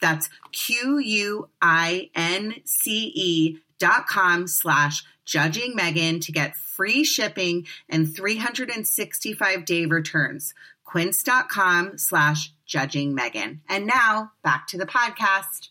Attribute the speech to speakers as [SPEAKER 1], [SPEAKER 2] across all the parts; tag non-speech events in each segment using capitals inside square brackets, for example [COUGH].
[SPEAKER 1] That's Q U I N C E dot com slash judging Megan to get free shipping and 365 day returns. Quince.com slash judging Megan. And now back to the podcast.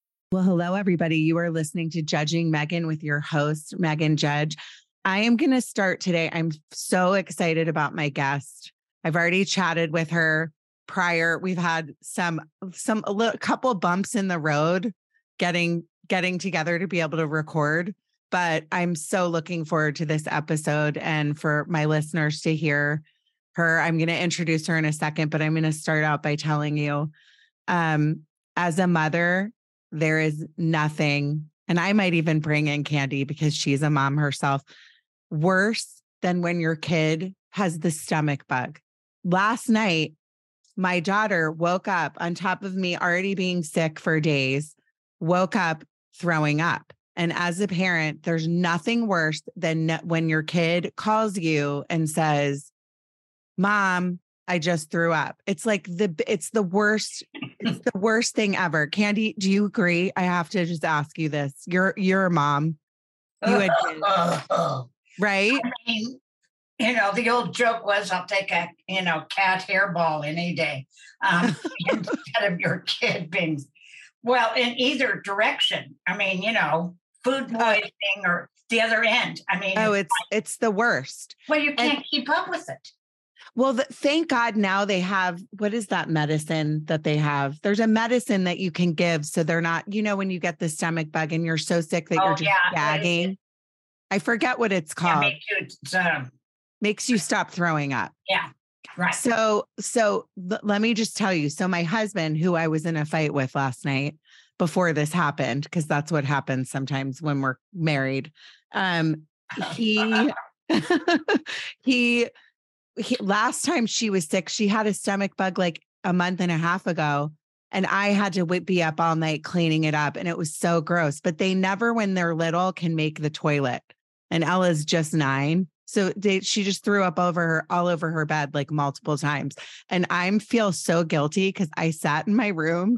[SPEAKER 2] Well, hello, everybody. You are listening to Judging Megan with your host, Megan Judge. I am going to start today. I'm so excited about my guest. I've already chatted with her prior. We've had some, some, a little, couple bumps in the road getting, getting together to be able to record. But I'm so looking forward to this episode and for my listeners to hear her. I'm going to introduce her in a second, but I'm going to start out by telling you um, as a mother, there is nothing, and I might even bring in Candy because she's a mom herself, worse than when your kid has the stomach bug. Last night, my daughter woke up on top of me already being sick for days, woke up throwing up. And as a parent, there's nothing worse than when your kid calls you and says, Mom, I just threw up. It's like the it's the worst it's the worst thing ever. Candy, do you agree? I have to just ask you this. You're you're a mom. You had right?
[SPEAKER 3] I mean, you know, the old joke was I'll take a, you know, cat hairball any day um, [LAUGHS] instead of your kid being well in either direction. I mean, you know, food poisoning or the other end. I mean,
[SPEAKER 2] oh, it's it's, it's the worst.
[SPEAKER 3] Well, you can't and, keep up with it.
[SPEAKER 2] Well, the, thank God now they have what is that medicine that they have? There's a medicine that you can give so they're not, you know, when you get the stomach bug and you're so sick that oh, you're just yeah. gagging. I forget what it's called. Yeah, makes, you, um, makes you stop throwing up.
[SPEAKER 3] Yeah. Right.
[SPEAKER 2] So, so l- let me just tell you. So, my husband, who I was in a fight with last night before this happened, because that's what happens sometimes when we're married. Um, [LAUGHS] he, [LAUGHS] he, he, last time she was sick, she had a stomach bug like a month and a half ago. And I had to be up all night cleaning it up. And it was so gross. But they never, when they're little, can make the toilet. And Ella's just nine. So they, she just threw up over her, all over her bed, like multiple times. And I feel so guilty because I sat in my room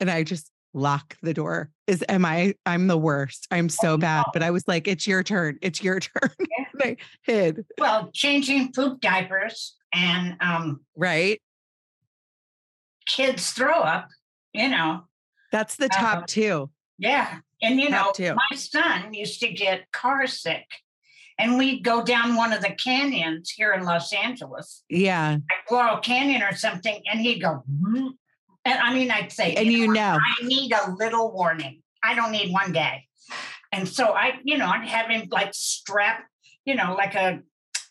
[SPEAKER 2] and I just lock the door. Is am I I'm the worst. I'm so bad. But I was like, it's your turn. It's your [LAUGHS] turn. I hid.
[SPEAKER 3] Well, changing poop diapers and um
[SPEAKER 2] right.
[SPEAKER 3] Kids throw up, you know.
[SPEAKER 2] That's the top uh, two.
[SPEAKER 3] Yeah. And you top know, two. my son used to get car sick. And we'd go down one of the canyons here in Los Angeles.
[SPEAKER 2] Yeah.
[SPEAKER 3] Like Laurel Canyon or something. And he'd go, and I mean, I'd say,
[SPEAKER 2] and you know,
[SPEAKER 3] I need a little warning. I don't need one day. And so I, you know, I'd have him like strap, you know, like a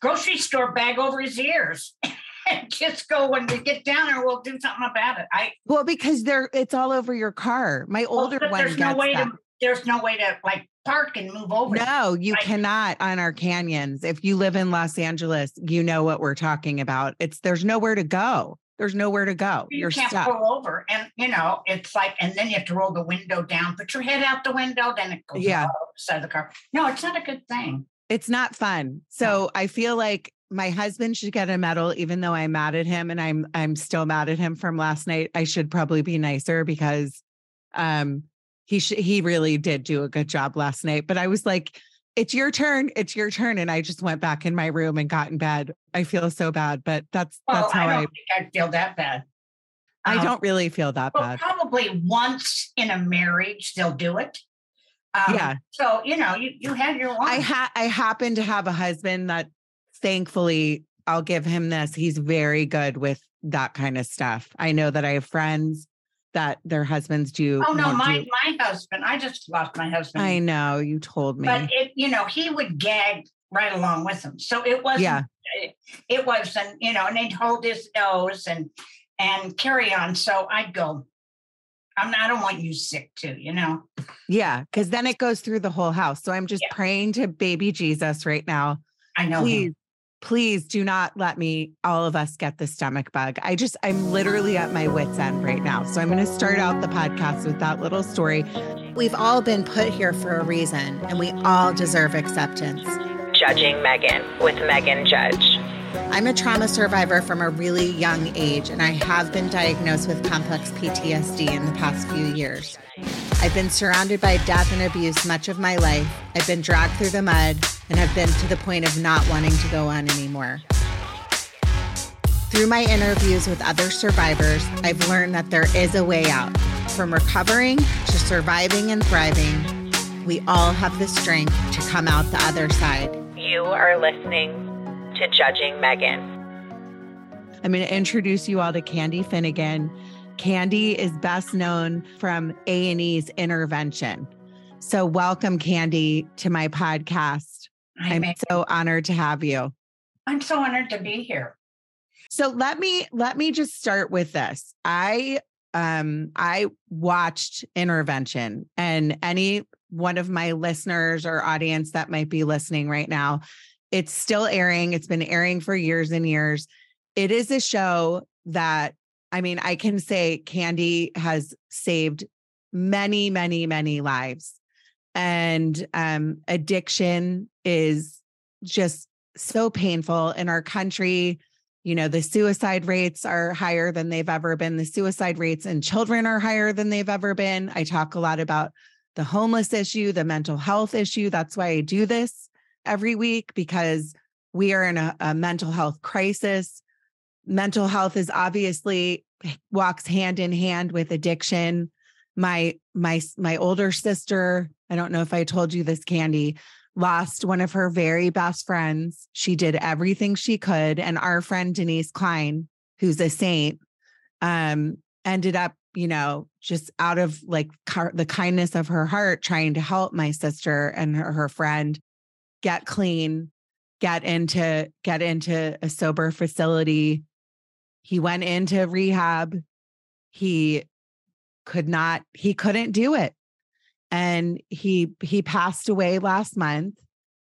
[SPEAKER 3] grocery store bag over his ears. [LAUGHS] and just go when we get down there, we'll do something about it. I
[SPEAKER 2] well, because they're it's all over your car. My oh, older
[SPEAKER 3] well,
[SPEAKER 2] one
[SPEAKER 3] there's no way that. to there's no way to like park and move over.
[SPEAKER 2] No, you cannot on our canyons. If you live in Los Angeles, you know what we're talking about. It's there's nowhere to go. There's nowhere to go.
[SPEAKER 3] You
[SPEAKER 2] You're
[SPEAKER 3] can't
[SPEAKER 2] stuck.
[SPEAKER 3] pull over, and you know it's like, and then you have to roll the window down, put your head out the window, then it goes
[SPEAKER 2] yeah.
[SPEAKER 3] outside of the car. No, it's not a good thing.
[SPEAKER 2] It's not fun. So no. I feel like my husband should get a medal, even though I'm mad at him, and I'm I'm still mad at him from last night. I should probably be nicer because, um, he sh- he really did do a good job last night. But I was like, it's your turn. It's your turn. And I just went back in my room and got in bed. I feel so bad, but that's well, that's how
[SPEAKER 3] I,
[SPEAKER 2] I,
[SPEAKER 3] think I feel that bad.
[SPEAKER 2] I um, don't really feel that
[SPEAKER 3] well,
[SPEAKER 2] bad.
[SPEAKER 3] Probably once in a marriage they'll do it. Um, yeah. So you know, you you have your one.
[SPEAKER 2] I ha- I happen to have a husband that, thankfully, I'll give him this. He's very good with that kind of stuff. I know that I have friends that their husbands do.
[SPEAKER 3] Oh no, my do. my husband. I just lost my husband.
[SPEAKER 2] I know you told me,
[SPEAKER 3] but it you know he would gag right along with them. so it wasn't.
[SPEAKER 2] Yeah.
[SPEAKER 3] It, it wasn't you know, and he'd hold his nose and and carry on. So I'd go. I'm not, I don't want you sick too, you know.
[SPEAKER 2] Yeah, because then it goes through the whole house. So I'm just yeah. praying to baby Jesus right now.
[SPEAKER 3] I know.
[SPEAKER 2] Please, him please do not let me all of us get the stomach bug. I just i'm literally at my wits end right now. So i'm going to start out the podcast with that little story.
[SPEAKER 1] We've all been put here for a reason and we all deserve acceptance.
[SPEAKER 4] Judging megan with megan judge.
[SPEAKER 1] I'm a trauma survivor from a really young age and i have been diagnosed with complex ptsd in the past few years. I've been surrounded by death and abuse much of my life. I've been dragged through the mud and have been to the point of not wanting to go on anymore. Through my interviews with other survivors, I've learned that there is a way out. From recovering to surviving and thriving, we all have the strength to come out the other side.
[SPEAKER 4] You are listening to Judging Megan.
[SPEAKER 2] I'm going to introduce you all to Candy Finnigan. Candy is best known from A&E's intervention. So welcome Candy to my podcast. I'm so honored to have you.
[SPEAKER 3] I'm so honored to be here.
[SPEAKER 2] So let me let me just start with this. I um I watched intervention and any one of my listeners or audience that might be listening right now, it's still airing. It's been airing for years and years. It is a show that I mean, I can say Candy has saved many, many, many lives. And um, addiction is just so painful in our country. You know, the suicide rates are higher than they've ever been. The suicide rates in children are higher than they've ever been. I talk a lot about the homeless issue, the mental health issue. That's why I do this every week because we are in a, a mental health crisis mental health is obviously walks hand in hand with addiction my my my older sister i don't know if i told you this candy lost one of her very best friends she did everything she could and our friend denise klein who's a saint um ended up you know just out of like car- the kindness of her heart trying to help my sister and her, her friend get clean get into get into a sober facility he went into rehab. He could not, he couldn't do it. And he he passed away last month.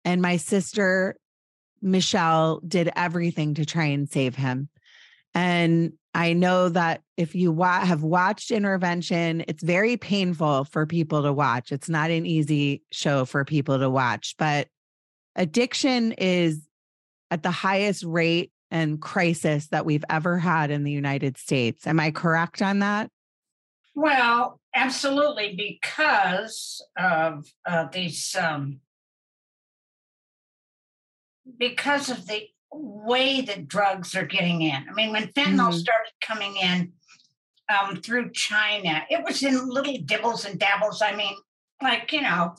[SPEAKER 2] And my sister, Michelle, did everything to try and save him. And I know that if you wa- have watched intervention, it's very painful for people to watch. It's not an easy show for people to watch, but addiction is at the highest rate and crisis that we've ever had in the United States. Am I correct on that?
[SPEAKER 3] Well, absolutely, because of uh, these, um, because of the way that drugs are getting in. I mean, when fentanyl mm-hmm. started coming in um, through China, it was in little dibbles and dabbles. I mean, like, you know,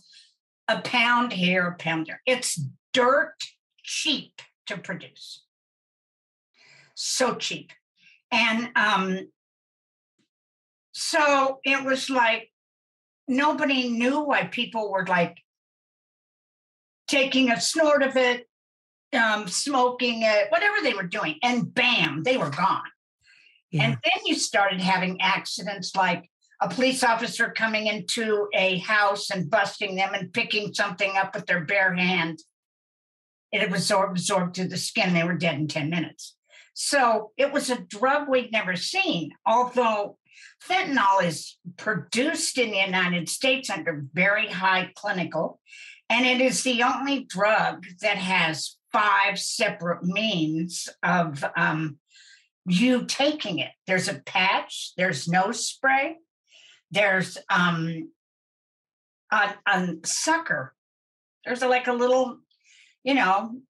[SPEAKER 3] a pound here, a pound there. It's dirt cheap to produce so cheap. And um, so it was like nobody knew why people were like taking a snort of it, um, smoking it, whatever they were doing, and bam, they were gone.
[SPEAKER 2] Yeah.
[SPEAKER 3] And then you started having accidents like a police officer coming into a house and busting them and picking something up with their bare hand. It was absorbed, through the skin. They were dead in 10 minutes. So it was a drug we'd never seen, although fentanyl is produced in the United States under very high clinical, and it is the only drug that has five separate means of um, you taking it. There's a patch, there's no spray, there's um, a, a sucker. There's a, like a little, you know,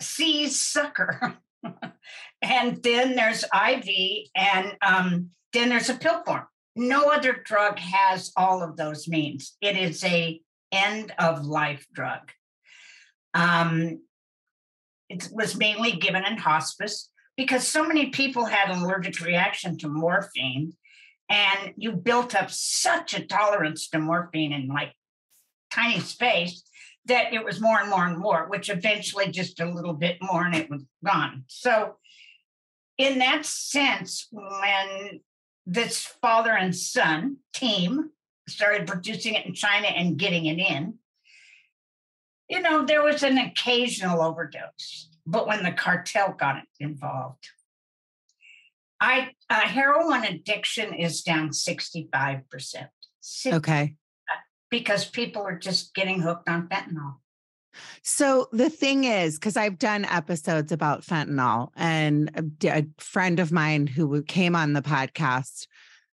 [SPEAKER 3] sea sucker. [LAUGHS] and then there's IV, and um, then there's a pill form. No other drug has all of those means. It is a end of life drug. Um, it was mainly given in hospice because so many people had an allergic reaction to morphine and you built up such a tolerance to morphine in like tiny space that it was more and more and more which eventually just a little bit more and it was gone so in that sense when this father and son team started producing it in china and getting it in you know there was an occasional overdose but when the cartel got involved I uh, heroin addiction is down sixty five percent.
[SPEAKER 2] Okay.
[SPEAKER 3] Because people are just getting hooked on fentanyl.
[SPEAKER 2] So the thing is, because I've done episodes about fentanyl, and a, a friend of mine who came on the podcast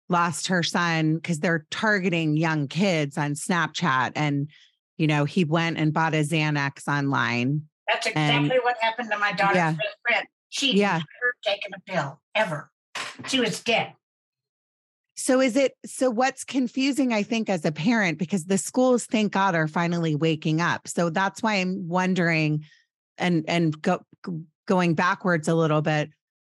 [SPEAKER 2] lost her son because they're targeting young kids on Snapchat. And, you know, he went and bought a Xanax online.
[SPEAKER 3] That's exactly
[SPEAKER 2] and,
[SPEAKER 3] what happened to my daughter's
[SPEAKER 2] yeah.
[SPEAKER 3] best friend. She
[SPEAKER 2] Yeah.
[SPEAKER 3] never taken a pill ever. She was dead.
[SPEAKER 2] So is it so what's confusing I think as a parent because the schools thank God are finally waking up. So that's why I'm wondering and and go, going backwards a little bit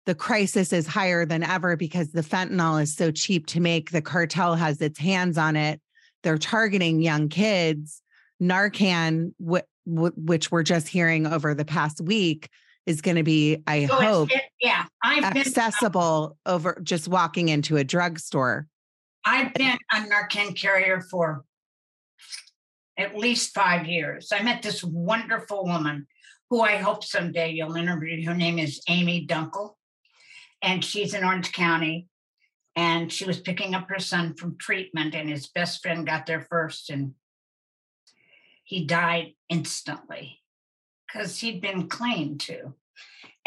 [SPEAKER 2] the crisis is higher than ever because the fentanyl is so cheap to make the cartel has its hands on it. They're targeting young kids. Narcan wh- wh- which we're just hearing over the past week is going to be I
[SPEAKER 3] So
[SPEAKER 2] hope
[SPEAKER 3] it- yeah, I've been
[SPEAKER 2] accessible over just walking into a drugstore.
[SPEAKER 3] I've been a Narcan carrier for at least five years. I met this wonderful woman who I hope someday you'll interview. Her name is Amy Dunkel, and she's in Orange County. And she was picking up her son from treatment, and his best friend got there first, and he died instantly because he'd been clean too.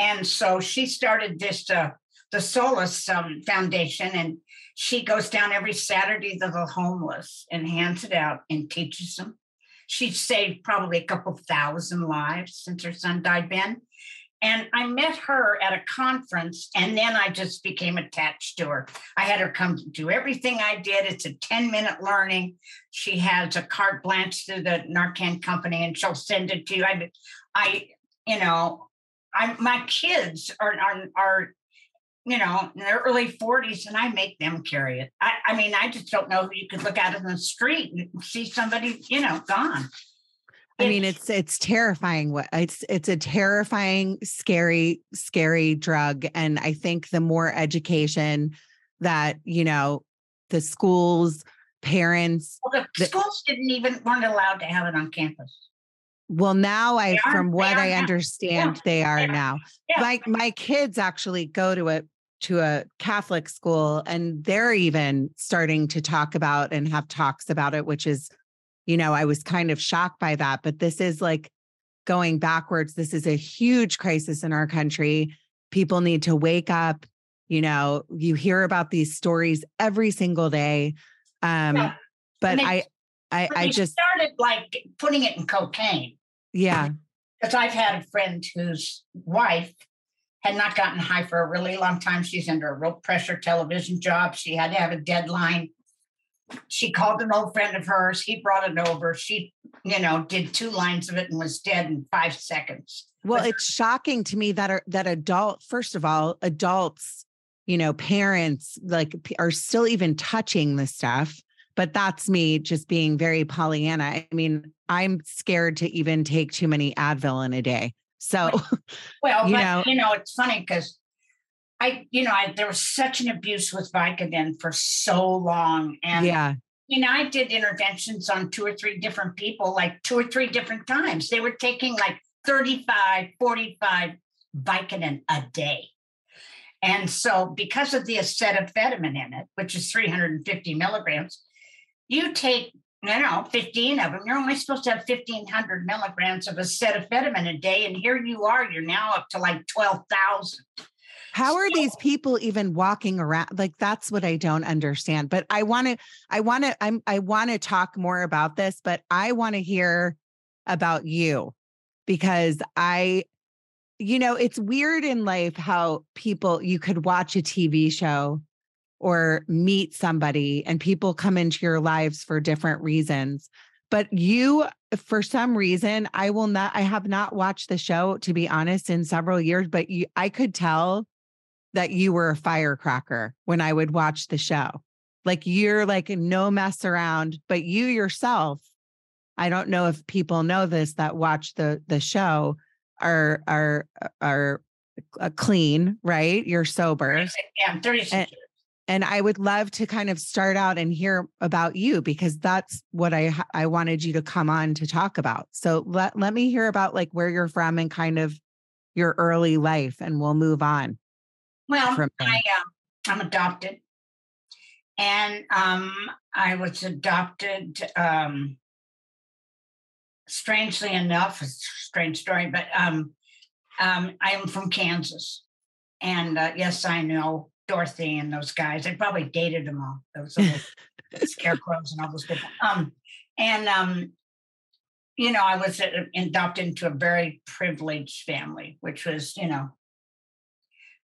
[SPEAKER 3] And so she started this uh, the Solace um, Foundation, and she goes down every Saturday to the homeless and hands it out and teaches them. She's saved probably a couple thousand lives since her son died, Ben. And I met her at a conference, and then I just became attached to her. I had her come do everything I did. It's a 10 minute learning. She has a carte blanche through the Narcan company, and she'll send it to you. I, I you know, I my kids are are, are you know, in their early 40s, and I make them carry it. I, I mean, I just don't know who you could look out in the street and see somebody, you know, gone.
[SPEAKER 2] I mean, it's it's terrifying. What it's it's a terrifying, scary, scary drug. And I think the more education that you know, the schools, parents.
[SPEAKER 3] Well, the,
[SPEAKER 2] the-
[SPEAKER 3] schools didn't even weren't allowed to have it on campus.
[SPEAKER 2] Well, now I,
[SPEAKER 3] are-
[SPEAKER 2] from what I understand, they are
[SPEAKER 3] yeah,
[SPEAKER 2] now.
[SPEAKER 3] yeah.
[SPEAKER 2] My my kids actually go to a to a Catholic school, and they're even starting to talk about and have talks about it, which is, you know, I was kind of shocked by that. But this is like going backwards. This is a huge crisis in our country. People need to wake up. You know, you hear about these stories every single day. Um,
[SPEAKER 3] Yeah.
[SPEAKER 2] but I, I, I just,
[SPEAKER 3] started like putting it in cocaine.
[SPEAKER 2] Yeah,
[SPEAKER 3] because I've had a friend whose wife had not gotten high for a really long time. She's under a real pressure television job. She had to have a deadline. She called an old friend of hers. He brought it over. She, you know, did two lines of it and was dead in five seconds.
[SPEAKER 2] Well,
[SPEAKER 3] But-
[SPEAKER 2] it's shocking to me that are that adult, first of all, adults, you know, parents like are still even touching the stuff. But that's me just being very Pollyanna. I mean, I'm scared to even take too many Advil in a day. So, [LAUGHS]
[SPEAKER 3] well, you but, know, you know, it's funny because I, you know, I, there was such an abuse with Vicodin for so long, and
[SPEAKER 2] yeah,
[SPEAKER 3] you know, I did interventions on two or three different people, like two or three different times. They were taking like 35, 45 Vicodin a day. And so, because of the acetaminophen in it, which is 350 milligrams, you take, you know, 15 of them. You're only supposed to have 1,500 milligrams of acetaminophen a day. And here you are, you're now up to like 12,000.
[SPEAKER 2] How are these people even walking around? Like that's what I don't understand. But I want to, I want to, I'm, I want to talk more about this, but I want to hear about you because I you know, it's weird in life how people, you could watch a TV show or meet somebody and people come into your lives for different reasons. But you, for some reason, I will not, I have not watched the show to be honest in several years, but you, I could tell that you were a firecracker when I would watch the show. Like you're like no mess around, but you yourself, I don't know if people know this that watch the the show are are are uh, clean, right? You're sober.
[SPEAKER 3] Yeah, I'm 36
[SPEAKER 2] and, and I would love to kind of start out and hear about you because that's what I I wanted you to come on to talk about. So let let me hear about like where you're from and kind of your early life, and we'll move on.
[SPEAKER 3] Well, I uh, I'm adopted, and um, I was adopted um, strangely enough, it's a strange story, but um, um, I am from Kansas. And uh, yes, I know Dorothy and those guys. I probably dated them all, those little [LAUGHS] scarecrows and all those people. Um, and, um, you know, I was uh, adopted into a very privileged family, which was, you know,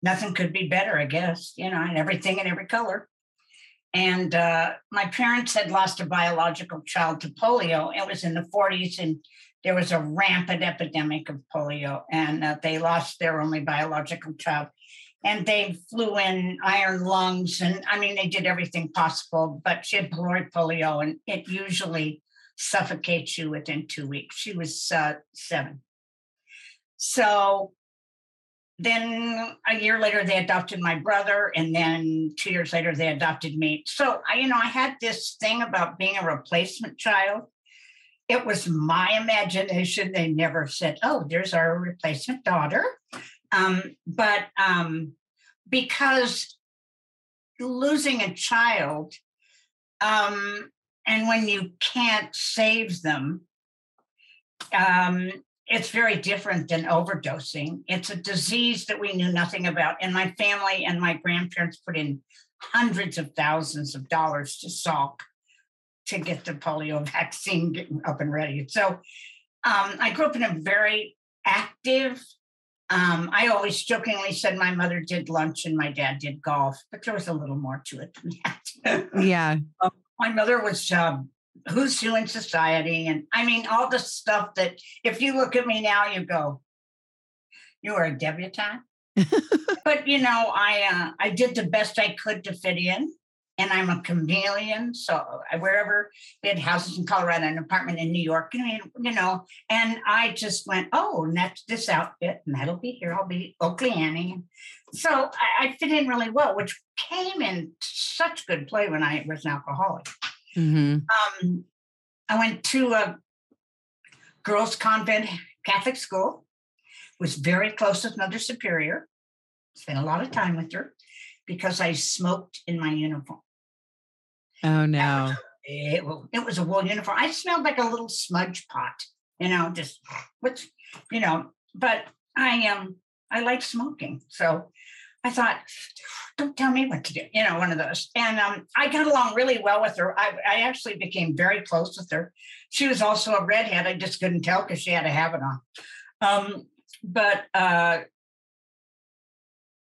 [SPEAKER 3] nothing could be better, I guess, you know, and everything in every color. And uh, my parents had lost a biological child to polio. It was in the 40s, and there was a rampant epidemic of polio, and uh, they lost their only biological child. And they flew in iron lungs, and I mean, they did everything possible, but she had pylori polio, and it usually suffocates you within two weeks. She was uh, seven. So then a year later they adopted my brother and then two years later they adopted me so I, you know i had this thing about being a replacement child it was my imagination they never said oh there's our replacement daughter um, but um, because losing a child um, and when you can't save them um, it's very different than overdosing. It's a disease that we knew nothing about. And my family and my grandparents put in hundreds of thousands of dollars to Salk to get the polio [LAUGHS] vaccine up and ready. So um, I grew up in a very active, um, I always jokingly said my mother did lunch and my dad did golf, but there was a little more to it than
[SPEAKER 2] that. [LAUGHS] yeah. Um,
[SPEAKER 3] my mother was um, who's who in society and i mean all the stuff that if you look at me now you go you are a debutante [LAUGHS] but you know i uh, i did the best i could to fit in and i'm a chameleon so I, wherever we had houses in colorado an apartment in new york I mean, you know and i just went oh next this outfit and that'll be here i'll be oakley annie so I, I fit in really well which came in such good play when i was an alcoholic Mm-hmm. Um, I went to a girls' convent Catholic school. Was very close with Mother Superior. Spent a lot of time with her because I smoked in my uniform.
[SPEAKER 2] Oh no!
[SPEAKER 3] It, it was a wool uniform. I smelled like a little smudge pot. You know, just what's you know. But I um I like smoking, so I thought don't tell me what to do, you know, one of those. And um, I got along really well with her. I, I, actually became very close with her. She was also a redhead. I just couldn't tell because she had a habit on. Um, but, uh,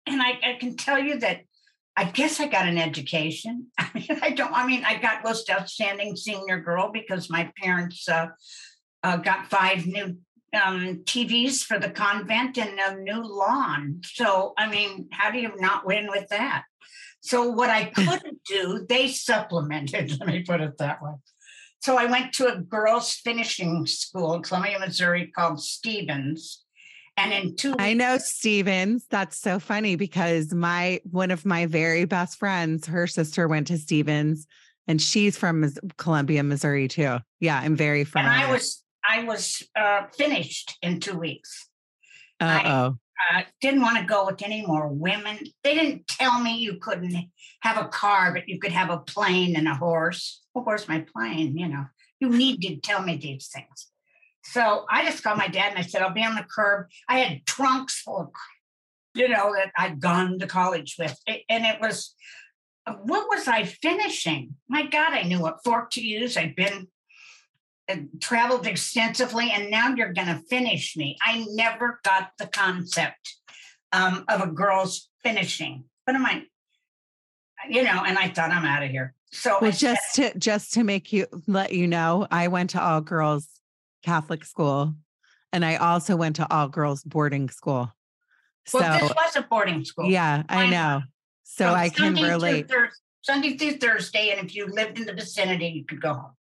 [SPEAKER 3] and I, I, can tell you that I guess I got an education. [LAUGHS] I mean, I don't, I mean, I got most outstanding senior girl because my parents uh, uh, got five new um, TVs for the convent and a new lawn. So, I mean, how do you not win with that? So what I [LAUGHS] couldn't do, they supplemented. [LAUGHS] Let me put it that way. So I went to a girls' finishing school in Columbia, Missouri called Stephens. And in two
[SPEAKER 2] I know Stephens. That's so funny because my one of my very best friends, her sister went to Stephens and she's from Columbia, Missouri too. Yeah, I'm very
[SPEAKER 3] and. I was I was uh, finished in two weeks.
[SPEAKER 2] Uh-oh.
[SPEAKER 3] uh, didn't want to go with any more women. They didn't tell me you couldn't have a car, but you could have a plane and a horse. Of course, my plane, you know, you need to tell me these things. So I just called my dad and I said, I'll be on the curb. I had trunks full of, you know, that I'd gone to college with. And it was, what was I finishing? My God, I knew what fork to use. I'd been uh, traveled extensively, and now you're going to finish me. I never got the concept um, of a girl's finishing. What am I? You know, and I thought I'm out of here. So
[SPEAKER 2] Well, just to just to make you let you know, I went to all girls Catholic school and I also went to all girls boarding school. So
[SPEAKER 3] well, this was a boarding school.
[SPEAKER 2] yeah, I know. So
[SPEAKER 3] From
[SPEAKER 2] I can
[SPEAKER 3] Sunday
[SPEAKER 2] relate.
[SPEAKER 3] Thurs- Sunday through Thursday, and if you lived in the vicinity, you could go home.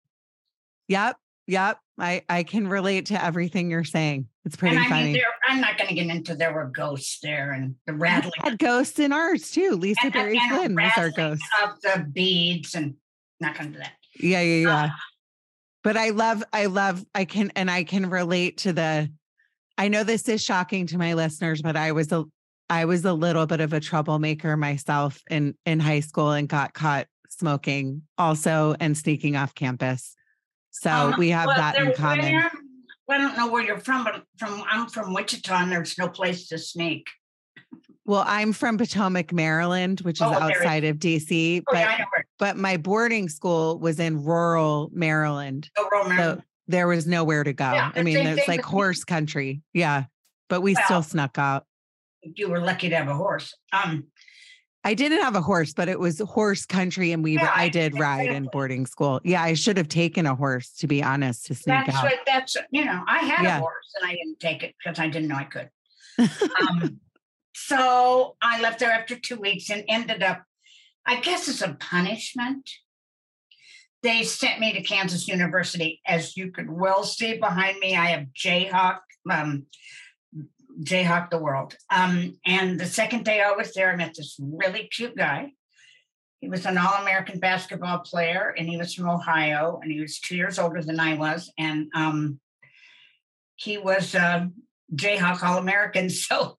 [SPEAKER 2] Yep. Yep. I I can relate to everything you're saying. It's pretty
[SPEAKER 3] and I
[SPEAKER 2] funny.
[SPEAKER 3] mean, there, I'm not going to get into there were ghosts there and the rattling
[SPEAKER 2] had ghosts in ours too. Lisa
[SPEAKER 3] and the-
[SPEAKER 2] Berry
[SPEAKER 3] and
[SPEAKER 2] Flynn was our ghost.
[SPEAKER 3] of the beads and not going to do that.
[SPEAKER 2] Yeah, yeah, yeah.
[SPEAKER 3] Uh,
[SPEAKER 2] but I love, I love, I can, and I can relate to the. I know this is shocking to my listeners, but I was a, I was a little bit of a troublemaker myself in in high school and got caught smoking also and sneaking off campus. So
[SPEAKER 3] Um,
[SPEAKER 2] we have
[SPEAKER 3] well,
[SPEAKER 2] that in common.
[SPEAKER 3] I don't know where you're from, but from I'm from Wichita, and there's no place to sneak.
[SPEAKER 2] Well, I'm from Potomac, Maryland, which is
[SPEAKER 3] Oh,
[SPEAKER 2] outside of DC,
[SPEAKER 3] Oh,
[SPEAKER 2] but
[SPEAKER 3] yeah, I know where.
[SPEAKER 2] but my boarding school was in rural Maryland.
[SPEAKER 3] Oh, Roman.
[SPEAKER 2] So there was nowhere to go.
[SPEAKER 3] Yeah,
[SPEAKER 2] I mean, it's like horse country. Yeah. But we
[SPEAKER 3] Well,
[SPEAKER 2] still snuck out.
[SPEAKER 3] you were lucky to have a horse. Um,
[SPEAKER 2] I didn't have a horse, but it was horse country and we
[SPEAKER 3] Yeah,
[SPEAKER 2] I did ride in boarding school. Yeah, I should have taken a horse to be honest to sneak
[SPEAKER 3] that's
[SPEAKER 2] out.
[SPEAKER 3] what that's you know. I had
[SPEAKER 2] Yeah.
[SPEAKER 3] a horse and I didn't take it because I didn't know I could. [LAUGHS] um, so I left there after two weeks and ended up, I guess, as a punishment. They sent me to Kansas University. As you could well see behind me, I have Jayhawk, um, Jayhawk the World. Um, and the second day I was there, I met this really cute guy. He was an All American basketball player and he was from Ohio and he was two years older than I was. And um, he was a Jayhawk All American. [LAUGHS] So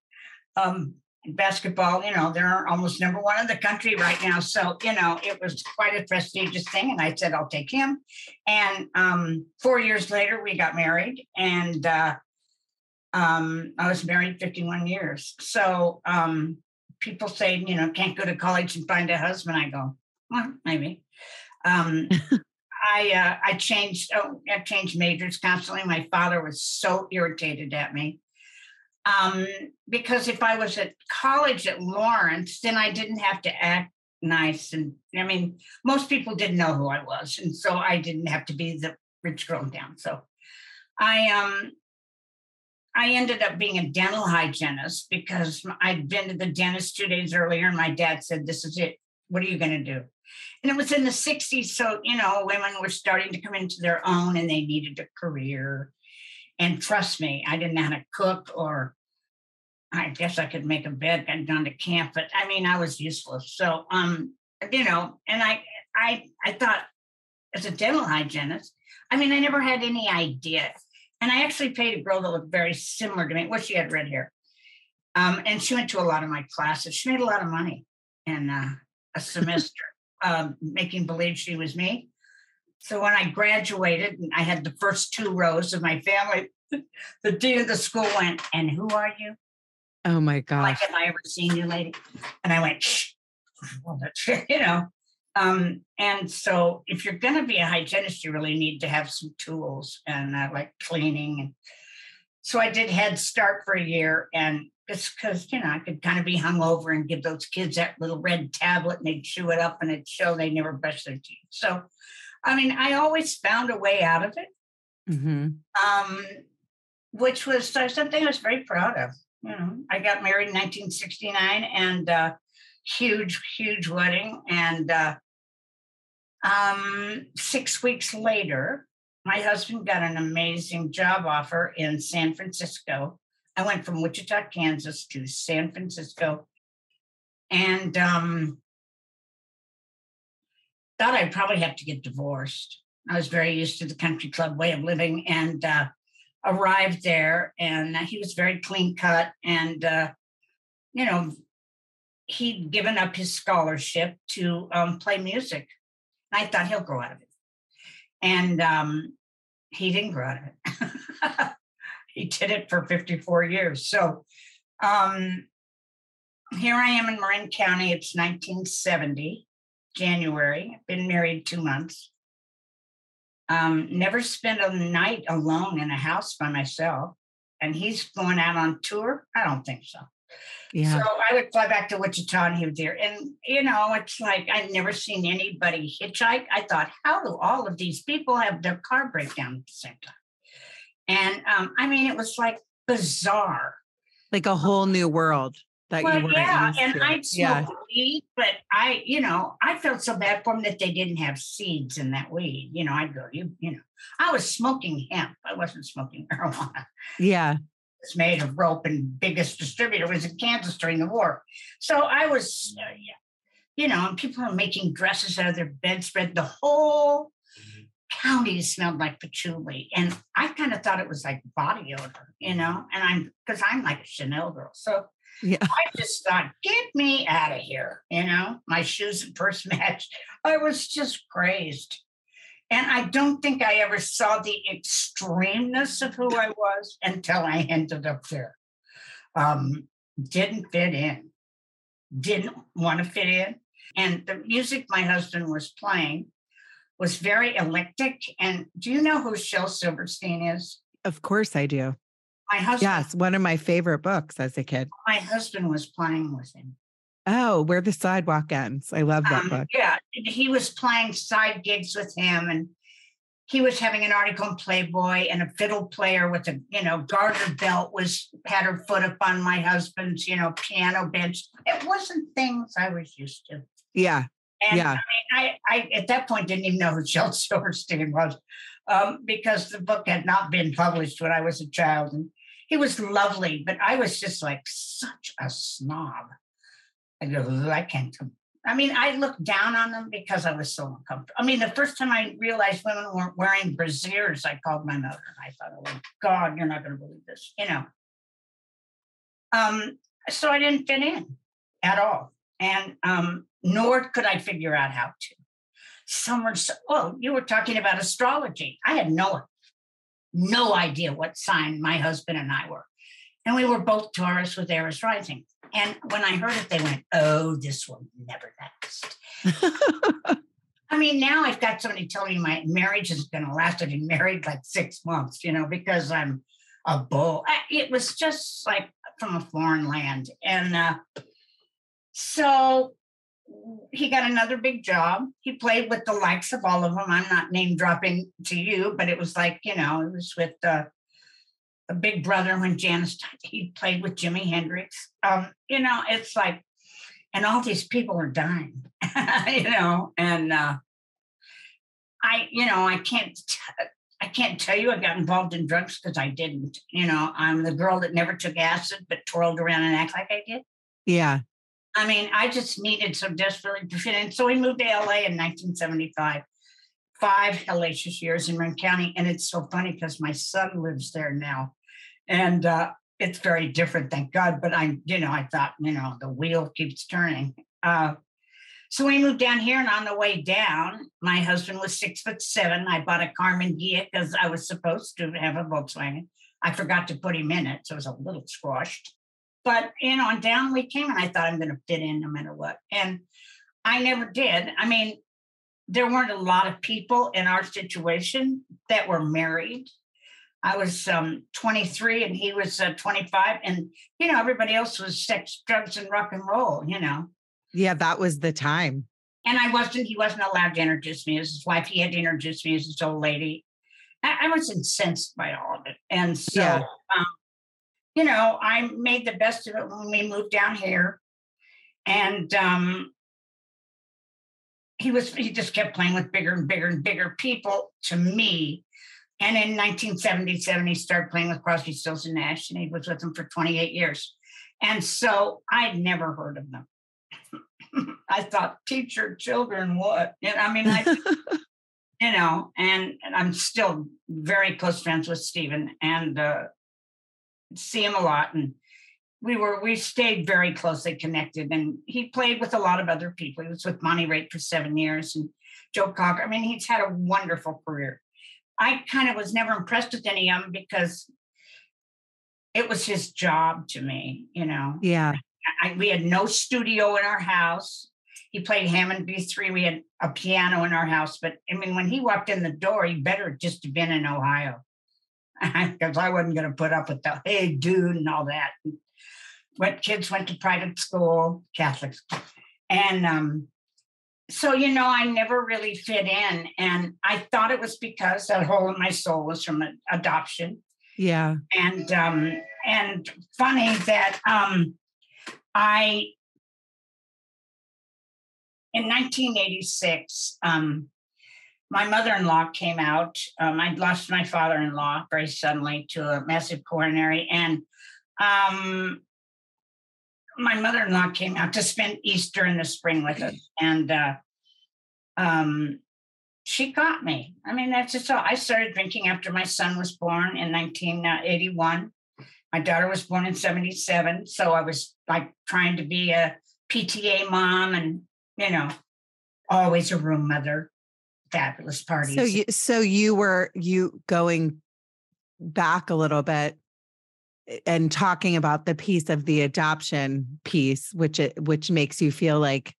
[SPEAKER 3] um, basketball, you know, they're almost number one in the country right now. So, you know, it was quite a prestigious thing. And I said, I'll take him. And um, four years later, we got married. And uh, um, I was married 51 years. So um, people say, you know, can't go to college and find a husband. I go, well, maybe. Um, [LAUGHS] I uh, I changed oh, I changed majors constantly. My father was so irritated at me um, because if I was at college at Lawrence, then I didn't have to act nice. And I mean, most people didn't know who I was, and so I didn't have to be the rich girl in town. So I um I ended up being a dental hygienist because I'd been to the dentist two days earlier, and my dad said, "This is it. What are you going to do?" And it was in the 60s. So, you know, women were starting to come into their own and they needed a career. And trust me, I didn't know how to cook or I guess I could make a bed. I'd gone to camp, but I mean, I was useless. So, um, you know, and I, I, I thought as a dental hygienist, I mean, I never had any idea. And I actually paid a girl that looked very similar to me. Well, she had red hair. Um, and she went to a lot of my classes. She made a lot of money in uh, a semester, um, making believe she was me. So when I graduated and I had the first two rows of my family, [LAUGHS] the dean of the school went, And who are you?
[SPEAKER 2] Oh my gosh.
[SPEAKER 3] Like, have I ever seen you, lady? And I went, Shh. [LAUGHS] Well, that's, [LAUGHS] you know. Um, and so if you're going to be a hygienist, you really need to have some tools and uh, like cleaning. And so I did Head Start for a year. And it's because, you know, I could kind of be hungover and give those kids that little red tablet and they'd chew it up and it'd show they never brushed their teeth. So, I mean, I always found a way out of it,
[SPEAKER 2] hmm
[SPEAKER 3] um, which was uh, something I was very proud of. You know, I got married in 1969 and uh, huge, huge wedding. And uh, um, six weeks later, my husband got an amazing job offer in San Francisco. I went from Wichita, Kansas to San Francisco and um, thought I'd probably have to get divorced. I was very used to the country club way of living and uh, arrived there. And he was very clean cut. And, uh, you know, he'd given up his scholarship to um, play music. I thought he'll grow out of it. And um, he didn't grow out of it. [LAUGHS] he did it for 54 years. So um, here I am in Marin County. It's 1970, January. I've been married two months. Um, never spent a night alone in a house by myself. And he's going out on tour? I don't think so. Yeah. So I would fly back to Wichita and he was there. And, you know, it's like I'd never seen anybody hitchhike. I thought, how do all of these people have their car break down at the same time? And um, I mean, it was like bizarre.
[SPEAKER 2] Like a whole new world that well, you weren't
[SPEAKER 3] yeah,
[SPEAKER 2] used
[SPEAKER 3] and
[SPEAKER 2] to.
[SPEAKER 3] I'd smoked yeah. weed, but I, you know, I felt so bad for them that they didn't have seeds in that weed. You know, I'd go, you, you know, I was smoking hemp. I wasn't smoking [LAUGHS] marijuana.
[SPEAKER 2] Yeah
[SPEAKER 3] it's made of rope and biggest distributor was in Kansas during the war. So I was, uh, you know, and people are making dresses out of their bedspread. The whole county smelled like patchouli. And I kind of thought it was like body odor, you know, and I'm, because I'm like a Chanel girl. So yeah. I just thought, get me out of here, you know, my shoes and purse [LAUGHS] matched. I was just crazed. And I don't think I ever saw the extremeness of who I was until I ended up there. Um, didn't fit in, didn't want to fit in. And the music my husband was playing was very eclectic. And do you know who Shel Silverstein is?
[SPEAKER 2] Of course I do.
[SPEAKER 3] My husband.
[SPEAKER 2] Yes, one of my favorite books as a kid.
[SPEAKER 3] My husband was playing with him.
[SPEAKER 2] Oh, where the sidewalk ends. I love that um, book.
[SPEAKER 3] Yeah, he was playing side gigs with him, and he was having an article in Playboy, and a fiddle player with a you know garter belt was had her foot up on my husband's you know piano bench. It wasn't things I was used to.
[SPEAKER 2] Yeah.
[SPEAKER 3] And
[SPEAKER 2] yeah.
[SPEAKER 3] I, mean, I, I at that point didn't even know who Shel [LAUGHS] Silverstein was, um, because the book had not been published when I was a child, and he was lovely, but I was just like such a snob. I go, I can't. I mean, I looked down on them because I was so uncomfortable. I mean, the first time I realized women weren't wearing brassieres, I called my mother and I thought, oh God, you're not going to believe this, you know. Um, so I didn't fit in at all. And um, nor could I figure out how to. Some were so, oh, you were talking about astrology. I had no, no idea what sign my husband and I were. And we were both Taurus with Aries rising. And when I heard it, they went, oh, this will never last. [LAUGHS] I mean, now I've got somebody telling me my marriage is going to last. I've been married like six months, you know, because I'm a bull. It was just like from a foreign land. And uh, so he got another big job. He played with the likes of all of them. I'm not name dropping to you, but it was like, you know, it was with uh, a big brother when Janis he played with Jimi Hendrix. Um, you know, it's like, and all these people are dying, [LAUGHS] you know, and uh, I, you know, I can't, t- I can't tell you I got involved in drugs because I didn't. You know, I'm the girl that never took acid but twirled around and act like I did.
[SPEAKER 2] Yeah.
[SPEAKER 3] I mean, I just needed so desperately to fit in. So we moved to LA in 1975 five hellacious years in Marin County. And it's so funny because my son lives there now. And uh, it's very different, thank God. But I, you know, I thought, you know, the wheel keeps turning. Uh, so we moved down here, and on the way down, my husband was six foot seven. I bought a Karmann Ghia because I was supposed to have a Volkswagen. I forgot to put him in it, so it was a little squashed. But you know, and down we came, and I thought I'm going to fit in no matter what. And I never did. I mean, there weren't a lot of people in our situation that were married. I was um, 23 and he was uh, 25, and you know everybody else was sex, drugs, and rock and roll. You know.
[SPEAKER 2] Yeah, that was the time.
[SPEAKER 3] And I wasn't. He wasn't allowed to introduce me as his wife. He had to introduce me as his old lady. I, I was incensed by all of it, and so yeah. um, you know I made the best of it when we moved down here. and um, he was he just kept playing with bigger and bigger and bigger people to me. And in 1977, he started playing with Crosby, Stills and Nash, and he was with them for 28 years. And so I'd never heard of them. [LAUGHS] I thought, teach your children what? And I mean, I, [LAUGHS] you know, and, and, I'm still very close friends with Stephen and uh, see him a lot. And we were we stayed very closely connected and he played with a lot of other people. He was with Bonnie Raitt for seven years and joe cocker. I mean he's had a wonderful career. I kind of was never impressed with any of them because it was his job to me you know?
[SPEAKER 2] Yeah.
[SPEAKER 3] I, we had no studio in our house. He played hammond b3 we had a piano in our house but i mean when he walked in the door he better just have been in ohio [LAUGHS] because I wasn't going to put up with the hey dude and all that went kids went to private school, Catholic school. And um, so, you know, I never really fit in. And I thought it was because that hole in my soul was from adoption.
[SPEAKER 2] Yeah.
[SPEAKER 3] And um, and funny that um I in 1986, um, my mother-in-law came out. Um, I'd lost my father-in-law very suddenly to a massive coronary, and um, my mother-in-law came out to spend Easter in the spring with us, and uh, um, she got me. I mean, that's just all. I started drinking after my son was born in 1981. My daughter was born in 77, so I was like trying to be a PTA mom, and you know, always a room mother. Fabulous parties.
[SPEAKER 2] So you, so you were you going back a little bit and talking about the piece of the adoption piece, which it which makes you feel like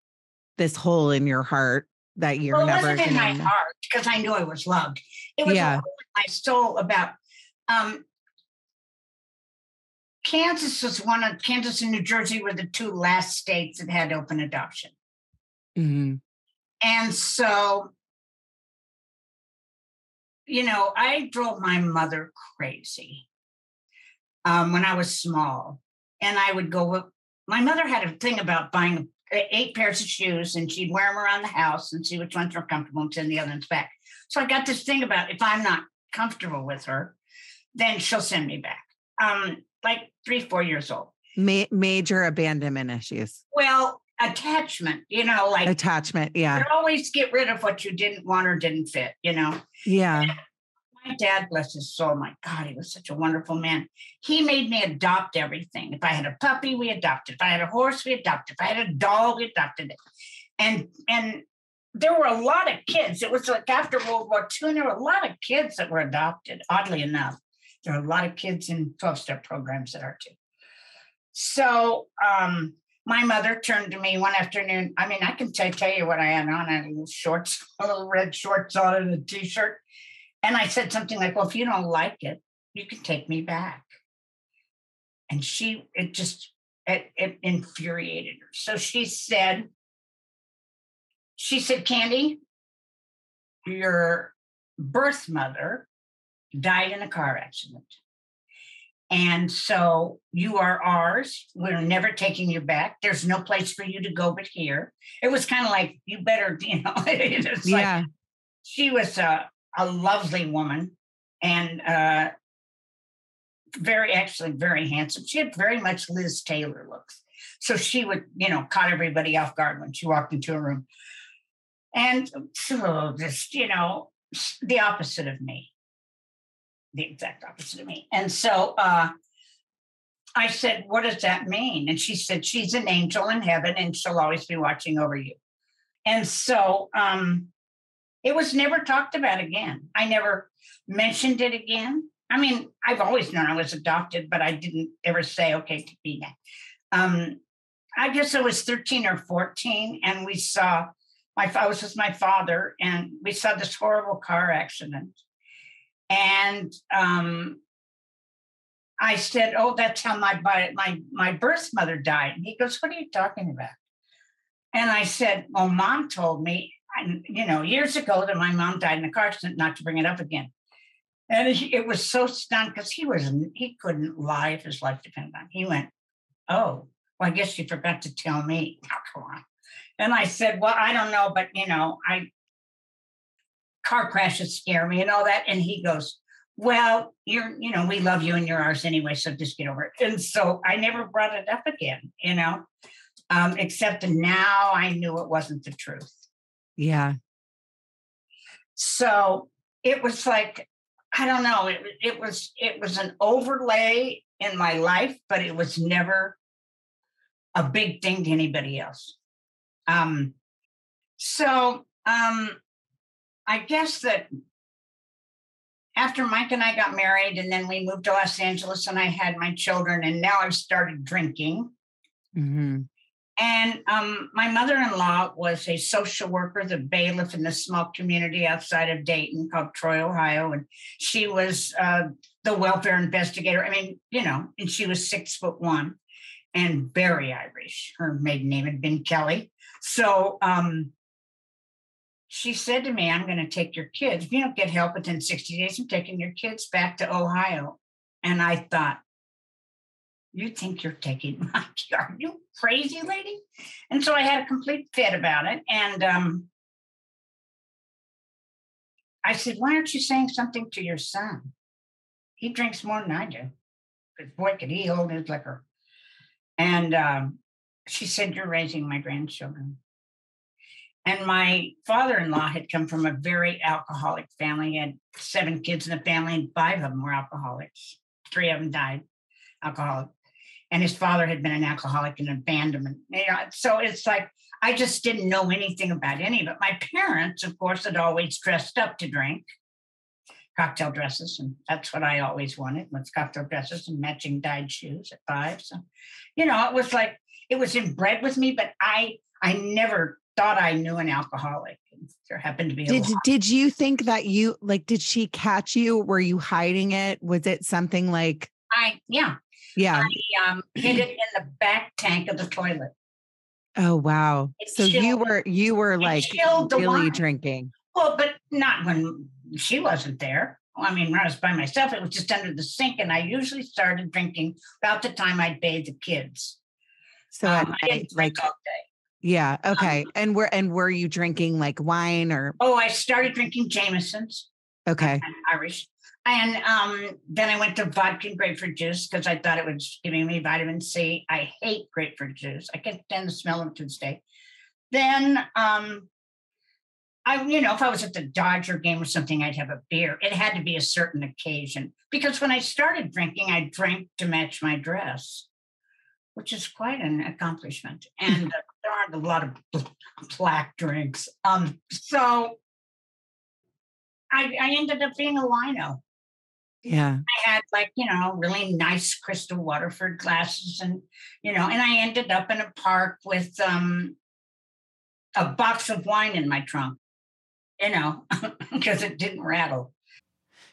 [SPEAKER 2] this hole in your heart that you're
[SPEAKER 3] well,
[SPEAKER 2] never
[SPEAKER 3] it wasn't in my heart because I knew I was loved. It was yeah. my soul about um, Kansas was one of Kansas and New Jersey were the two last states that had open adoption.
[SPEAKER 2] Mm-hmm.
[SPEAKER 3] And so, you know, I drove my mother crazy um, when I was small. And I would go, my mother had a thing about buying eight pairs of shoes and she'd wear them around the house and see which ones were comfortable and send the other ones back. So I got this thing about if I'm not comfortable with her, then she'll send me back. Um, like three, four years old.
[SPEAKER 2] Ma- major abandonment issues.
[SPEAKER 3] Well, attachment, you know, like
[SPEAKER 2] attachment. Yeah.
[SPEAKER 3] Always get rid of what you didn't want or didn't fit, you know?
[SPEAKER 2] Yeah
[SPEAKER 3] my dad, bless his soul, my God, he was such a wonderful man. He made me adopt everything. If I had a puppy, we adopted. If I had a horse, we adopted. If I had a dog, we adopted it. And and there were a lot of kids. It was like after World War II, and there were a lot of kids that were adopted, oddly enough. There are a lot of kids in 12 step programs that are too. So um, my mother turned to me one afternoon. I mean, I can t- tell you what I had on. I had little shorts, a [LAUGHS] little red shorts on and a t shirt. And I said something like, Well, if you don't like it, you can take me back. And she, it just, it, it infuriated her. So she said, She said, Candy, your birth mother died in a car accident. And so you are ours. We're never taking you back. There's no place for you to go but here. It was kind of like, you better, [LAUGHS] you know, it's yeah. like she was uh, a lovely woman and uh, very, actually, very handsome. She had very much Liz Taylor looks. So she would, you know, caught everybody off guard when she walked into a room. And so just, you know, the opposite of me, the exact opposite of me. And so uh, I said, What does that mean? And she said, She's an angel in heaven and she'll always be watching over you. And so um, it was never talked about again. I never mentioned it again. I mean, I've always known I was adopted, but I didn't ever say, okay, to be that. Um, I guess I was 13 or 14, and we saw my I was with my father, and we saw this horrible car accident. And um, I said, "Oh, that's how my my my birth mother died." And he goes, "What are you talking about?" And I said, "Well, mom told me and, you know, years ago that my mom died in a car accident, not to bring it up again. And it was so stunned because he was he couldn't lie if his life depended on. It. He went, "Oh, Well, I guess you forgot to tell me. Oh, [LAUGHS] come on. And I said, Well, I don't know, but you know, I car crashes scare me and all that. And he goes, Well, you're, you know, we love you and you're ours anyway, so just get over it. And so I never brought it up again, you know, um, except now I knew it wasn't the truth.
[SPEAKER 2] Yeah.
[SPEAKER 3] So it was like, I don't know, it, it was it was an overlay in my life, but it was never a big thing to anybody else. Um, so um, I guess that after Mike and I got married, and then we moved to Los Angeles, and I had my children, and now I've started drinking.
[SPEAKER 2] Mm-hmm.
[SPEAKER 3] And um, my mother in law was a social worker, the bailiff in the small community outside of Dayton called Troy, Ohio. And she was uh, the welfare investigator. I mean, you know, and she was six foot one and very Irish. Her maiden name had been Kelly. So um, she said to me, I'm going to take your kids. If you don't get help within 60 days, I'm taking your kids back to Ohio. And I thought, you think you're taking my [LAUGHS] kids? are you crazy lady and so i had a complete fit about it and um, i said why aren't you saying something to your son he drinks more than i do because boy could he hold his liquor and um, she said you're raising my grandchildren and my father-in-law had come from a very alcoholic family he had seven kids in the family and five of them were alcoholics three of them died alcoholic and his father had been an alcoholic and abandonment. You know, so it's like I just didn't know anything about any of it. My parents, of course, had always dressed up to drink cocktail dresses, and that's what I always wanted was cocktail dresses and matching dyed shoes at five. So, you know, it was like it was inbred with me, but I I never thought I knew an alcoholic. There happened to be.
[SPEAKER 2] Did Did you think that you like? Did she catch you? Were you hiding it? Was it something like?
[SPEAKER 3] I yeah.
[SPEAKER 2] Yeah.
[SPEAKER 3] I um, hid it in the back tank of the toilet.
[SPEAKER 2] Oh wow!
[SPEAKER 3] It
[SPEAKER 2] so
[SPEAKER 3] chilled-
[SPEAKER 2] you were you were like really
[SPEAKER 3] wine.
[SPEAKER 2] drinking.
[SPEAKER 3] Well, but not when she wasn't there. I mean, when I was by myself, it was just under the sink, and I usually started drinking about the time I'd bathe the kids.
[SPEAKER 2] So
[SPEAKER 3] Um, I
[SPEAKER 2] night,
[SPEAKER 3] didn't
[SPEAKER 2] like
[SPEAKER 3] drink all day.
[SPEAKER 2] Yeah, okay.
[SPEAKER 3] Um,
[SPEAKER 2] and were and were you drinking like wine or
[SPEAKER 3] Oh, I started drinking Jameson's.
[SPEAKER 2] okay?
[SPEAKER 3] Irish. And um, then I went to vodka and grapefruit juice because I thought it was giving me vitamin C. I hate grapefruit juice. I can't stand the smell of it to this day. Then um, I, you know, if I was at the Dodger game or something, I'd have a beer. It had to be a certain occasion because when I started drinking, I drank to match my dress, which is quite an accomplishment. And uh, there aren't a lot of black drinks. Um, so I, I ended up being a wino.
[SPEAKER 2] Yeah.
[SPEAKER 3] I had like, you know, really nice crystal Waterford glasses and, you know, and I ended up in a park with um a box of wine in my trunk, you know, [LAUGHS] because it didn't rattle.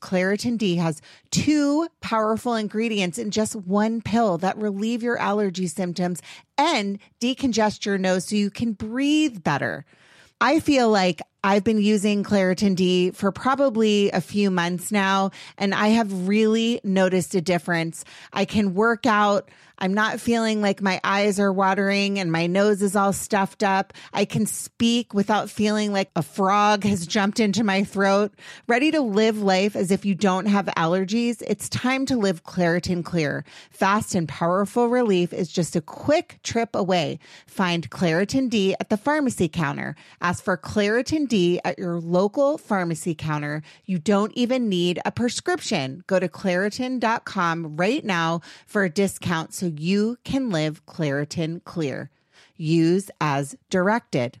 [SPEAKER 2] Claritin D has two powerful ingredients in just one pill that relieve your allergy symptoms and decongest your nose so you can breathe better. I feel like I've been using Claritin D for probably a few months now, and I have really noticed a difference. I can work out. I'm not feeling like my eyes are watering and my nose is all stuffed up. I can speak without feeling like a frog has jumped into my throat. Ready to live life as if you don't have allergies? It's time to live Claritin Clear. Fast and powerful relief is just a quick trip away. Find Claritin D at the pharmacy counter. Ask for Claritin D at your local pharmacy counter. You don't even need a prescription. Go to Claritin.com right now for a discount so you can live Claritin Clear. Use as directed.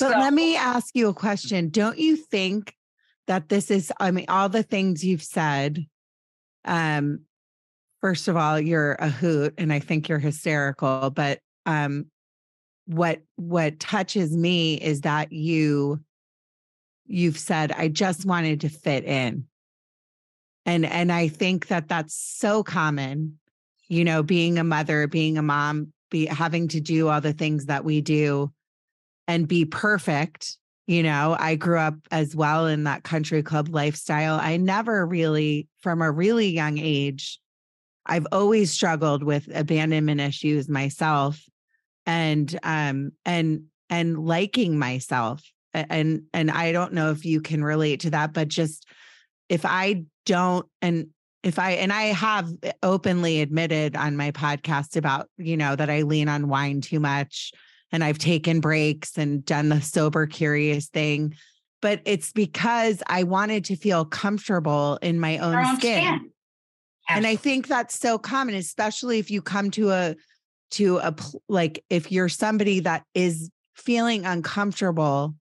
[SPEAKER 2] But let me ask you a question. Don't you think that this is, I mean, all the things you've said, um, first of all, you're a hoot and I think you're hysterical, but um what what touches me is that you you've said I just wanted to fit in. And and I think that that's so common, you know, being a mother, being a mom, be having to do all the things that we do and be perfect. You know, I grew up as well in that country club lifestyle. I never really, from a really young age, I've always struggled with abandonment issues myself and um and and liking myself and and I don't know if you can relate to that but just if I don't and if I and I have openly admitted on my podcast about you know that I lean on wine too much and I've taken breaks and done the sober curious thing but it's because I wanted to feel comfortable in my own,
[SPEAKER 3] own
[SPEAKER 2] skin.
[SPEAKER 3] skin.
[SPEAKER 2] And I think that's so common, especially if you come to a to a like if you're somebody that is feeling uncomfortable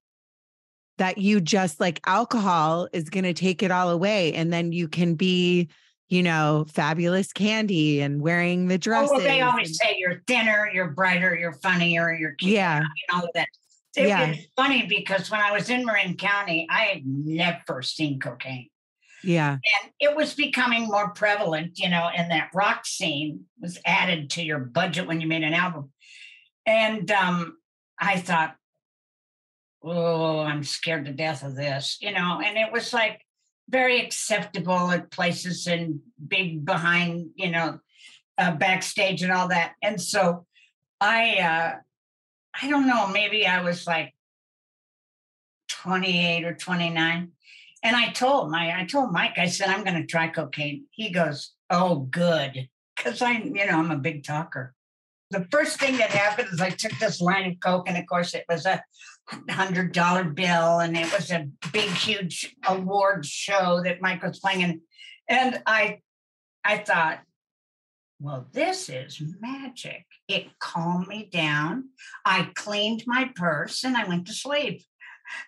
[SPEAKER 2] that you just like alcohol is going to take it all away and then you can be you know fabulous candy and wearing the
[SPEAKER 3] Oh,
[SPEAKER 2] dresses
[SPEAKER 3] well, they always say you're thinner, you're brighter, you're funnier, you're cute,
[SPEAKER 2] yeah
[SPEAKER 3] and all of that. It,
[SPEAKER 2] Yeah.
[SPEAKER 3] It's funny because when I was in Marin County, I had never seen cocaine.
[SPEAKER 2] yeah
[SPEAKER 3] And it was becoming more prevalent, you know, and that rock scene was added to your budget when you made an album. And um, I thought, oh, I'm scared to death of this, you know, and it was like very acceptable at places and big behind, you know, uh, backstage and all that. And so I, uh, I don't know, maybe I was like 28 or 29. And I told my, I told Mike, I said, I'm going to try cocaine. He goes, Oh, good. Cause I'm, you know, I'm a big talker. The first thing that happened is I took this line of Coke, and of course, it was a hundred dollar bill, and it was a big, huge award show that Mike was playing. And, and I, I thought, well, this is magic. It calmed me down. I cleaned my purse and I went to sleep.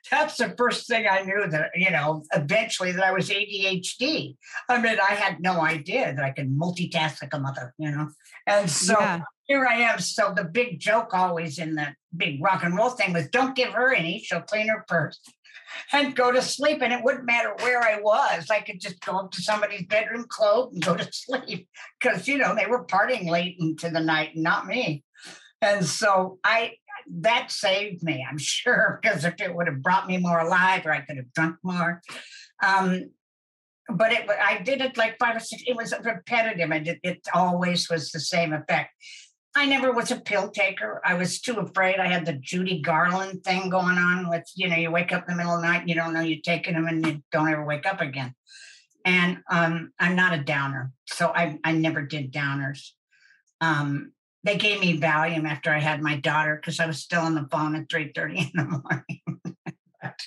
[SPEAKER 3] That's the first thing I knew that, you know, eventually that I was ADHD. I mean, I had no idea that I could multitask like a mother, you know. And so
[SPEAKER 2] yeah
[SPEAKER 3] here I am. So the big joke always in the big rock and roll thing was don't give her any, she'll clean her purse and go to sleep. And it wouldn't matter where I was. I could just go up to somebody's bedroom clothes and go to [LAUGHS] sleep because, you know, they were partying late into the night and not me. And so I, that saved me, I'm [LAUGHS] sure, because if it would have brought me more alive, or I could have drunk more. Um, but it, I did it like five or six. It was repetitive, and it, it always was the same effect. I never was a pill taker. I was too afraid. I had the Judy Garland thing going on with, you know, you wake up in the middle of the night you don't know you're taking them and you don't ever wake up again. And um, I'm not a downer. So I, I never did downers. Um, they gave me Valium after I had my daughter because I was still on the phone at 3.30 [LAUGHS] in the morning. but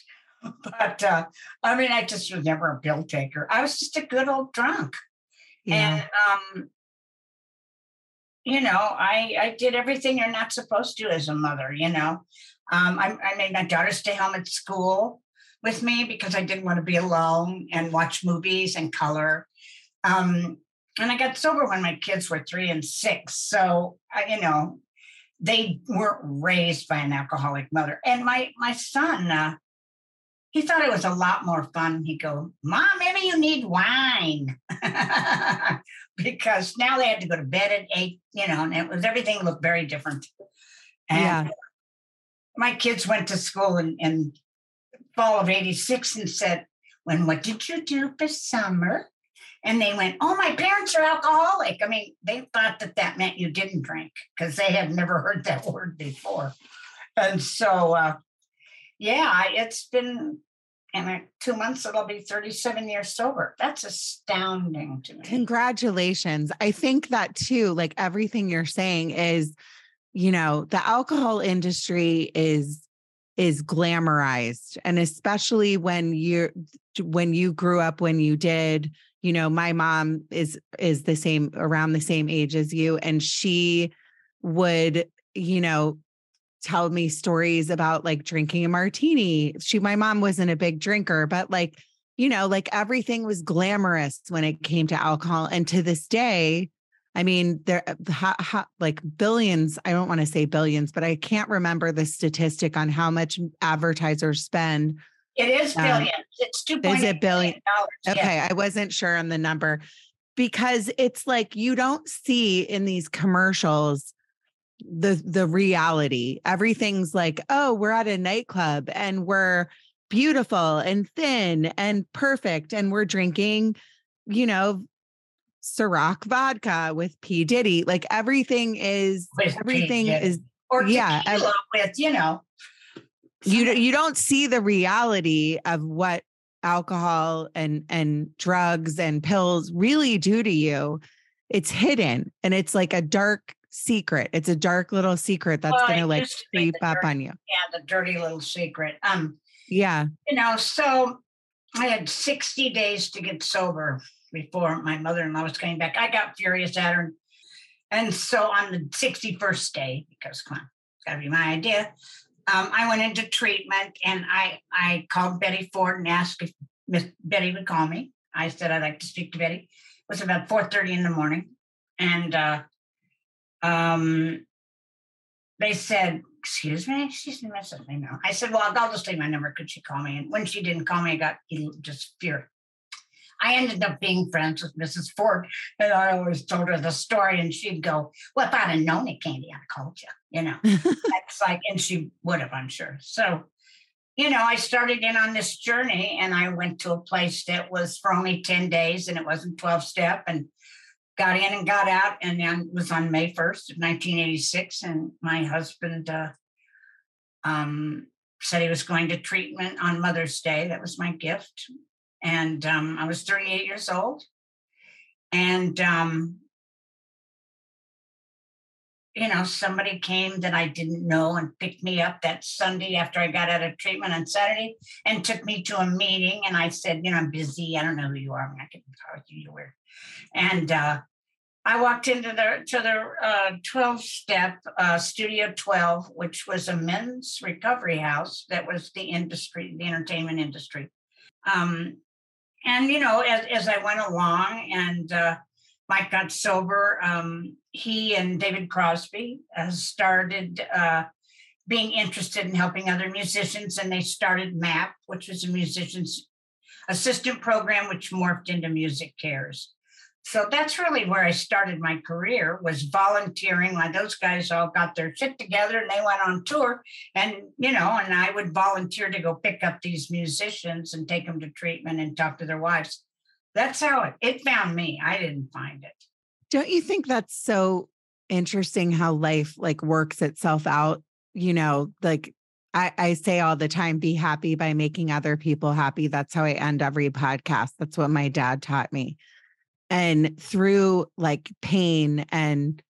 [SPEAKER 3] but uh, I mean, I just was never a pill taker. I was just a good old drunk. Yeah. And um, you know, I I did everything you're not supposed to as a mother. You know, um, I, I made my daughter stay home at school with me because I didn't want to be alone and watch movies and color. Um, and I got sober when my kids were three and six. So I, you know, they weren't raised by an alcoholic mother. And my my son, uh, he thought it was a lot more fun. He'd go, Mom, maybe you need wine. [LAUGHS] because now they had to go to bed at eight, you know, and it was everything looked very different. And yeah. my kids went to school in, in fall of 86 and said, When what did you do for summer? And they went, Oh, my parents are alcoholic. I mean, they thought that that meant you didn't drink because they had never [LAUGHS] heard that word before. And so, uh, yeah, it's been in two months it'll be 37 years sober. That's astounding to me.
[SPEAKER 2] Congratulations. I think that too, like everything you're saying is, you know, the alcohol industry is is glamorized and especially when you're when you grew up when you did you know my mom is is the same around the same age as you and she would you know tell me stories about like drinking a martini. She, my mom wasn't a big drinker, but like, you know, like everything was glamorous when it came to alcohol. And to this day, I mean, there uh, ha, ha, like billions. I don't want to say billions, but I can't remember the statistic on how much advertisers spend.
[SPEAKER 3] It is um, billions. Um, it's two. Is it billion?
[SPEAKER 2] Dollars, okay, I wasn't sure on the number because it's like you don't see in these commercials the the reality. Everything's like, oh, we're at a nightclub and we're beautiful and thin and perfect and we're drinking, you know, Ciroc vodka with P Diddy. Like everything is with everything is
[SPEAKER 3] or yeah, with you know.
[SPEAKER 2] You you don't see the reality of what alcohol and and drugs and pills really do to you. It's hidden and it's like a dark secret. It's a dark little secret that's well, gonna like creep up
[SPEAKER 3] dirty,
[SPEAKER 2] on you.
[SPEAKER 3] Yeah, the dirty little secret. Um,
[SPEAKER 2] yeah.
[SPEAKER 3] You know, so I had 60 days to get sober before my mother-in-law was coming back. I got furious at her. And so on the 61st day, because come on, it's gotta be my idea. Um, I went into treatment and I I called Betty Ford and asked if Miss Betty would call me. I said I'd like to speak to Betty. It was about 4:30 in the morning. And uh, um, they said, excuse me, excuse me, message me now. I said, well, I'll just leave my number. Could she call me? And when she didn't call me, I got just fear. I ended up being friends with Mrs. Ford, and I always told her the story, and she'd go, "Well, if I'd have known it, Candy, I'd have called you." You know, [LAUGHS] that's like, and she would have, I'm sure. So, you know, I started in on this journey, and I went to a place that was for only ten days, and it wasn't twelve step, and got in and got out, and then was on May 1st of 1986. And my husband uh, um, said he was going to treatment on Mother's Day. That was my gift. And um, I was 38 years old. And, um, you know, somebody came that I didn't know and picked me up that Sunday after I got out of treatment on Saturday and took me to a meeting. And I said, you know, I'm busy. I don't know who you are. I, mean, I can talk to you. Where and uh, I walked into the to the uh, 12 step uh, Studio 12, which was a men's recovery house that was the industry, the entertainment industry. Um, and you know, as, as I went along and uh, Mike got sober, um, he and David Crosby uh, started uh, being interested in helping other musicians, and they started MAP, which was a musician's assistant program, which morphed into MusiCares. So that's really where I started my career was volunteering. Like those guys all got their shit together and they went on tour. And, you know, and I would volunteer to go pick up these musicians and take them to treatment and talk to their wives. That's how it, it found me. I didn't find it.
[SPEAKER 2] Don't you think that's so interesting how life like works itself out? You know, like I, I say all the time, be happy by making other people happy. That's how I end every podcast. That's what my dad taught me and through like pain and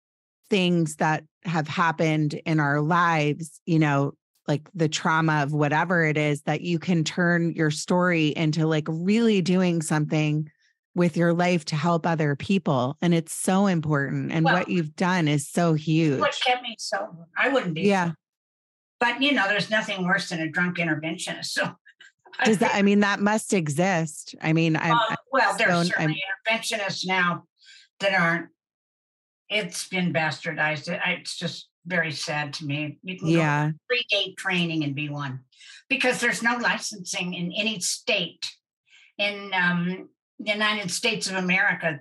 [SPEAKER 2] things that have happened in our lives, you know, like the trauma of whatever it is, that you can turn your story into like really doing something with your life to help other people. And it's so important. And well, what you've done is so huge.
[SPEAKER 3] What kept me sober? I wouldn't be.
[SPEAKER 2] Yeah.
[SPEAKER 3] But you know, there's nothing worse than a drunk interventionist. [LAUGHS] So
[SPEAKER 2] does that? I mean, that must exist. I mean, I. Um,
[SPEAKER 3] well, there's certainly I'm, interventionists now that aren't. It's been bastardized. It's just very sad to me. You can
[SPEAKER 2] yeah.
[SPEAKER 3] go three day training and be one, because there's no licensing in any state in um, the United States of America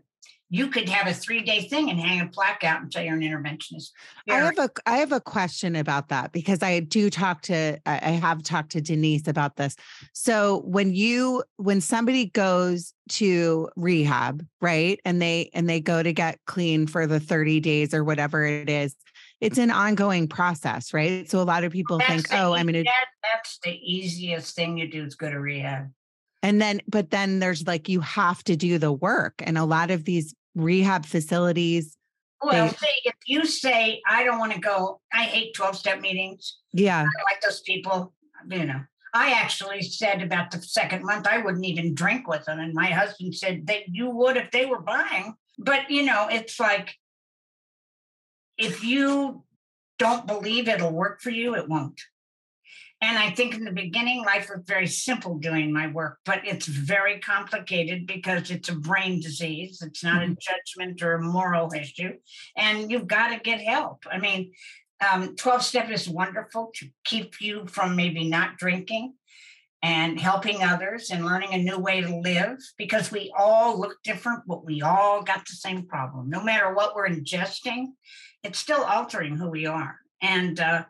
[SPEAKER 3] you could have a three day thing and hang a plaque out and say you're an interventionist.
[SPEAKER 2] I have a I have a question about that because I do talk to I have talked to Denise about this. So when you when somebody goes to rehab, right? And they and they go to get clean for the 30 days or whatever it is, it's an ongoing process, right? So a lot of people that's think, oh, I'm gonna
[SPEAKER 3] that, that's the easiest thing you do is go to rehab.
[SPEAKER 2] And then, but then there's like, you have to do the work. And a lot of these rehab facilities.
[SPEAKER 3] Well, they, see, if you say, I don't want to go, I hate 12 step meetings.
[SPEAKER 2] Yeah.
[SPEAKER 3] I like those people, you know. I actually said about the second month, I wouldn't even drink with them. And my husband said that you would if they were buying. But, you know, it's like if you don't believe it'll work for you, it won't. And I think in the beginning, life was very simple doing my work, but it's very complicated because it's a brain disease. It's not mm-hmm. a judgment or a moral issue. And you've got to get help. I mean, um, 12 step is wonderful to keep you from maybe not drinking and helping others and learning a new way to live because we all look different, but we all got the same problem. No matter what we're ingesting, it's still altering who we are. And, uh,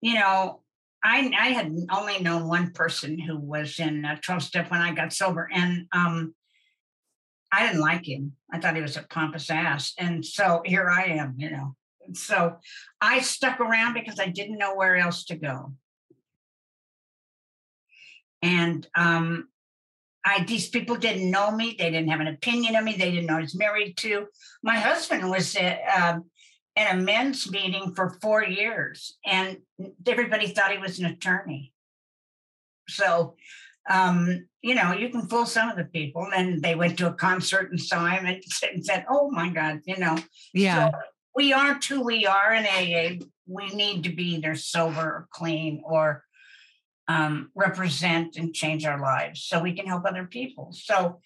[SPEAKER 3] you know, I, I had only known one person who was in 12 step when I got sober, and um, I didn't like him. I thought he was a pompous ass. And so here I am, you know. So I stuck around because I didn't know where else to go. And um, I these people didn't know me. They didn't have an opinion of me. They didn't know I was married to. My husband was uh, in a men's meeting for four years, and everybody thought he was an attorney. So, um, you know, you can fool some of the people. And they went to a concert and saw him and [LAUGHS] said, "Oh my God," you know.
[SPEAKER 2] Yeah.
[SPEAKER 3] So we aren't who we are in AA. We need to be either sober or clean or um, represent and change our lives so we can help other people. So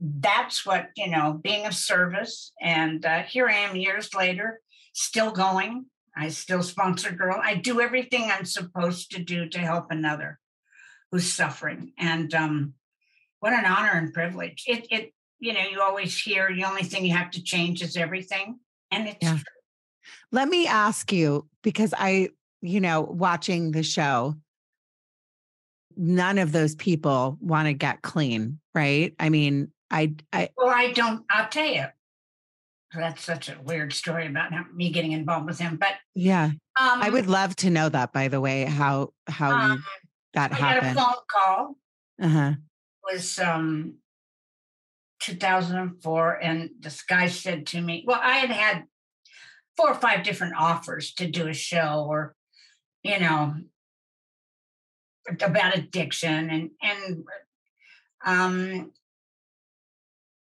[SPEAKER 3] that's what you know, being of service. And uh, here I am years later still going. I still sponsor girl. I do everything I'm supposed to do to help another who's suffering. And um, what an honor and privilege. It, it, you know, you always hear the only thing you have to change is everything. And it's yeah.
[SPEAKER 2] Let me ask you, because I, you know, watching the show, none of those people want to get clean, right? I mean, I, I,
[SPEAKER 3] well, I don't, I'll tell you, that's such a weird story about me getting involved with him. But
[SPEAKER 2] yeah, um, I would love to know that. By the way, how how um, that
[SPEAKER 3] I
[SPEAKER 2] happened.
[SPEAKER 3] Phone call.
[SPEAKER 2] Uh huh.
[SPEAKER 3] Was um 2004, and this guy said to me, "Well, I had had four or five different offers to do a show, or you know, about addiction, and and um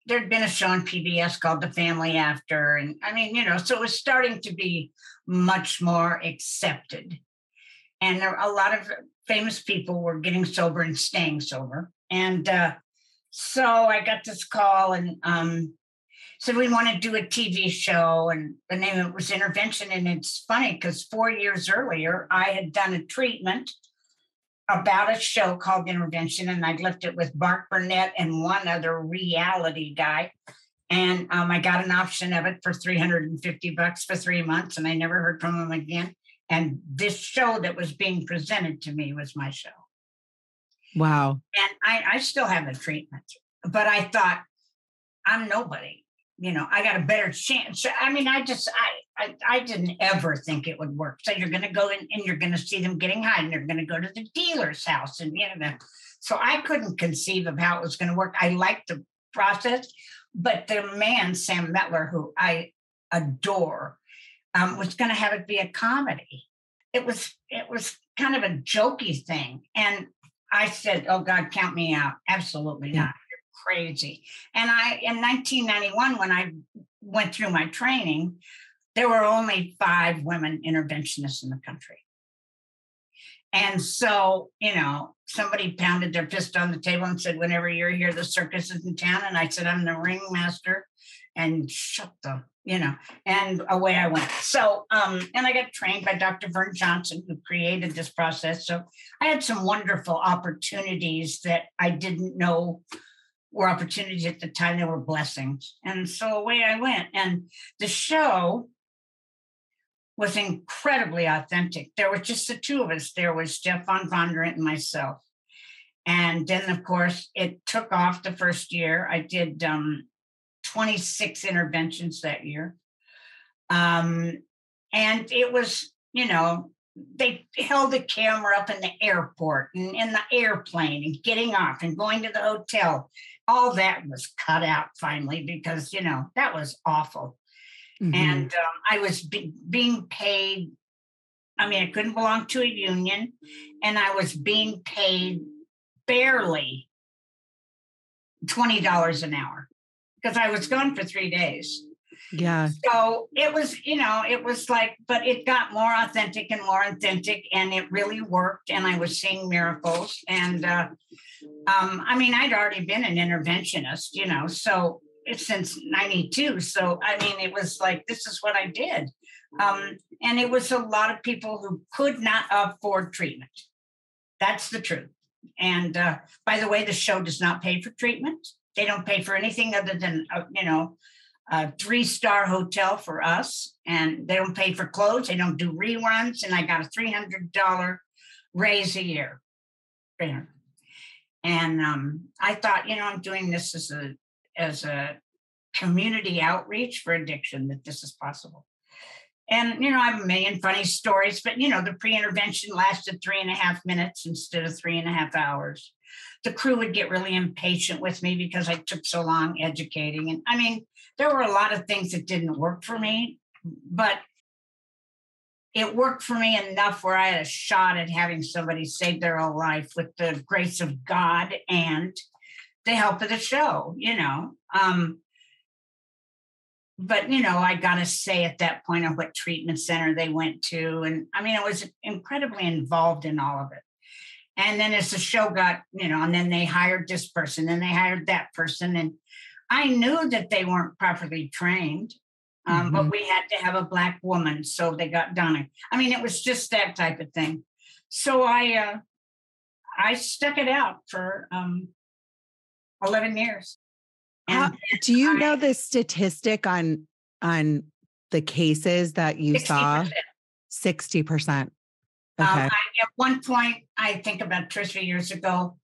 [SPEAKER 3] there'd been a show on PBS called The Family After. And I mean, you know, so it was starting to be much more accepted. And there, a lot of famous people were getting sober and staying sober. And uh, so I got this call and um, said, We want to do a TV show. And the name of it was Intervention. And it's funny because four years earlier, I had done a treatment about a show called Intervention, and I'd left it with Mark Burnett and one other reality guy. And um, I got an option of it for 350 bucks for three months, and I never heard from them again. And this show that was being presented to me was my show.
[SPEAKER 2] Wow.
[SPEAKER 3] And I, I still have the treatment, but I thought, I'm nobody. You know, I got a better chance. I mean, I just, I, I, I didn't ever think it would work. So you're going to go in and you're going to see them getting high, and they're going to go to the dealer's house, and you know, so I couldn't conceive of how it was going to work. I liked the process, but the man, Sam Mettler, who I adore, um, was going to have it be a comedy. It was it was kind of a jokey thing, and I said, "Oh God, count me out! Absolutely not. Crazy." And I, in 1991, when I went through my training, there were only five women interventionists in the country. And so, you know, somebody pounded their fist on the table and said, Whenever you're here, the circus is in town. And I said, I'm the ringmaster. And shut the, you know, and away I went. So, um, and I got trained by Dr. Vern Johnson, who created this process. So I had some wonderful opportunities that I didn't know were opportunities at the time, they were blessings. And so away I went. And the show was incredibly authentic. There were just the two of us. There was Jeff Von Vonderen and myself. And then, of course, it took off the first year. I did um, 26 interventions that year. Um, and it was, you know, they held the camera up in the airport and in the airplane and getting off and going to the hotel. All that was cut out finally because, you know, that was awful. Mm-hmm. And um, I was be- being paid. I mean, I couldn't belong to a union, and I was being paid barely $20 an hour because I was gone for three days.
[SPEAKER 2] Yeah.
[SPEAKER 3] So it was, you know, it was like, but it got more authentic and more authentic, and it really worked. And I was seeing miracles. And uh, um, I mean, I'd already been an interventionist, you know, so since 92 so i mean it was like this is what i did. Um, and it was a lot of people who could not afford treatment. That's the truth. And uh, by the way the show does not pay for treatment. They don't pay for anything other than uh, you know a three star hotel for us and they don't pay for clothes. They don't do reruns and i got a $300 raise a year and um, i thought you know i'm doing this as a as a community outreach for addiction that this is possible. And, you know, I have a million funny stories, but, you know, the pre intervention lasted three and a half minutes instead of three and a half hours. The crew would get really impatient with me because I took so long educating. And I mean, there were a lot of things that didn't work for me, but it worked for me enough where I had a shot at having somebody save their own life with the grace of God and the help of the show, you know. Um, but you know, I gotta say at that point of what treatment center they went to, and I mean, I was incredibly involved in all of it. And then as the show got, you know, and then they hired this person, and they hired that person, and I knew that they weren't properly trained, um, mm-hmm. but we had to have a black woman, so they got Donna. I mean, it was just that type of thing. So I, uh, I stuck it out for um, 11 years.
[SPEAKER 2] How, do you I, know the statistic on on the cases that you 60%. saw? 60%. Um, okay. Um, I,
[SPEAKER 3] at one point, I think about two or three years ago,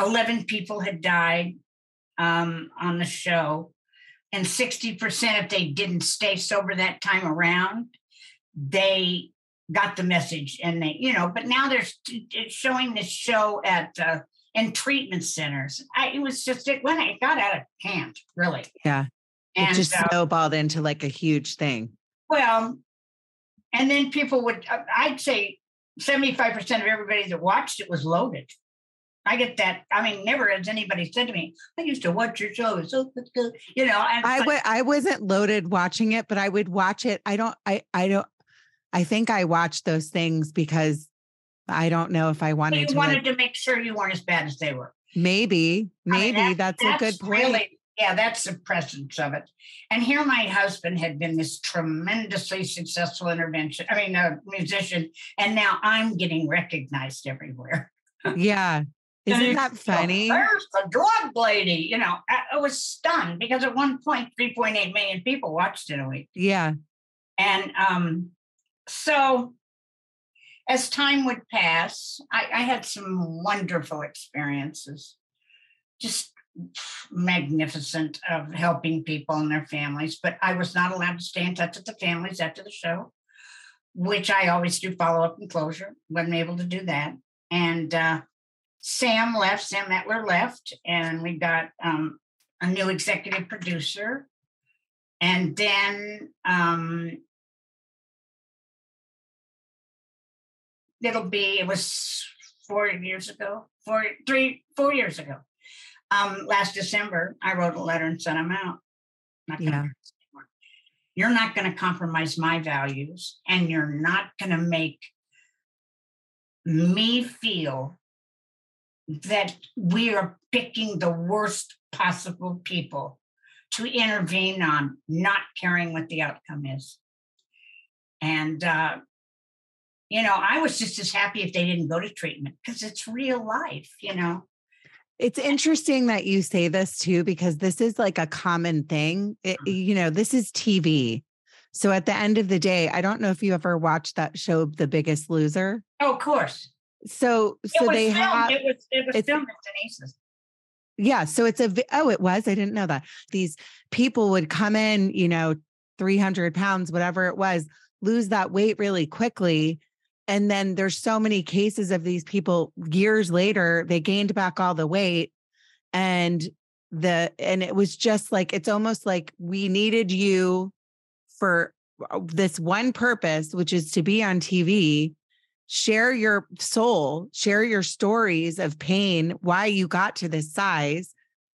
[SPEAKER 3] 11 people had died um, on the show. And 60%, if they didn't stay sober that time around, they got the message and they, you know, but now they're showing this show at uh, and treatment centers. I, it was just it when it got out of hand, really.
[SPEAKER 2] Yeah, and, it just uh, snowballed into like a huge thing.
[SPEAKER 3] Well, and then people would. Uh, I'd say seventy-five percent of everybody that watched it was loaded. I get that. I mean, never has anybody said to me, "I used to watch your show." So good, you know. And,
[SPEAKER 2] I w- I wasn't loaded watching it, but I would watch it. I don't. I I don't. I think I watched those things because I don't know if I wanted
[SPEAKER 3] you
[SPEAKER 2] to.
[SPEAKER 3] wanted like, to make sure you weren't as bad as they were.
[SPEAKER 2] Maybe, maybe I mean, that, that's, that's, a good point. Really,
[SPEAKER 3] yeah, that's the presence of it. And here, my husband had been this tremendously successful intervention. I mean, a musician, and now I'm getting recognized everywhere. [LAUGHS]
[SPEAKER 2] yeah, Isn't that funny?
[SPEAKER 3] There's the drug lady. You know, I, I was stunned because at one point, 3.8 million people watched it a week.
[SPEAKER 2] Yeah.
[SPEAKER 3] And um, so as time would pass, I, I had some wonderful experiences, just magnificent of helping people and their families. But I was not allowed to stay in touch with the families after the show, which I always do follow up and closure. Wasn't able to do that. And uh, Sam left, Sam Mettler left, and we got um, a new executive producer. And then um, it'll be, it was four years ago, four, three, four years ago. Um, last December, I wrote a letter and sent them out. Not gonna
[SPEAKER 2] Yeah.
[SPEAKER 3] do this anymore. You're not going to compromise my values, and you're not going to make me feel that we are picking the worst possible people to intervene on, not caring what the outcome is. And, uh, you know, I was just as happy if they didn't go to treatment because it's real life, you know.
[SPEAKER 2] It's interesting that you say this too, because this is like a common thing. It, you know, this is TV. So at the end of the day, I don't know if you ever watched that show, The Biggest Loser.
[SPEAKER 3] Oh, of course.
[SPEAKER 2] So, so they
[SPEAKER 3] filmed.
[SPEAKER 2] have,
[SPEAKER 3] it was it was filmed at Denise's.
[SPEAKER 2] yeah. So it's a, oh, it was. I didn't know that. These people would come in, you know, 300 pounds, whatever it was, lose that weight really quickly. And then there's so many cases of these people years later, they gained back all the weight. And the, and it was just like, it's almost like we needed you for uh, this one purpose, which is to be on TV, share your soul, share your stories of pain, why you got to this size.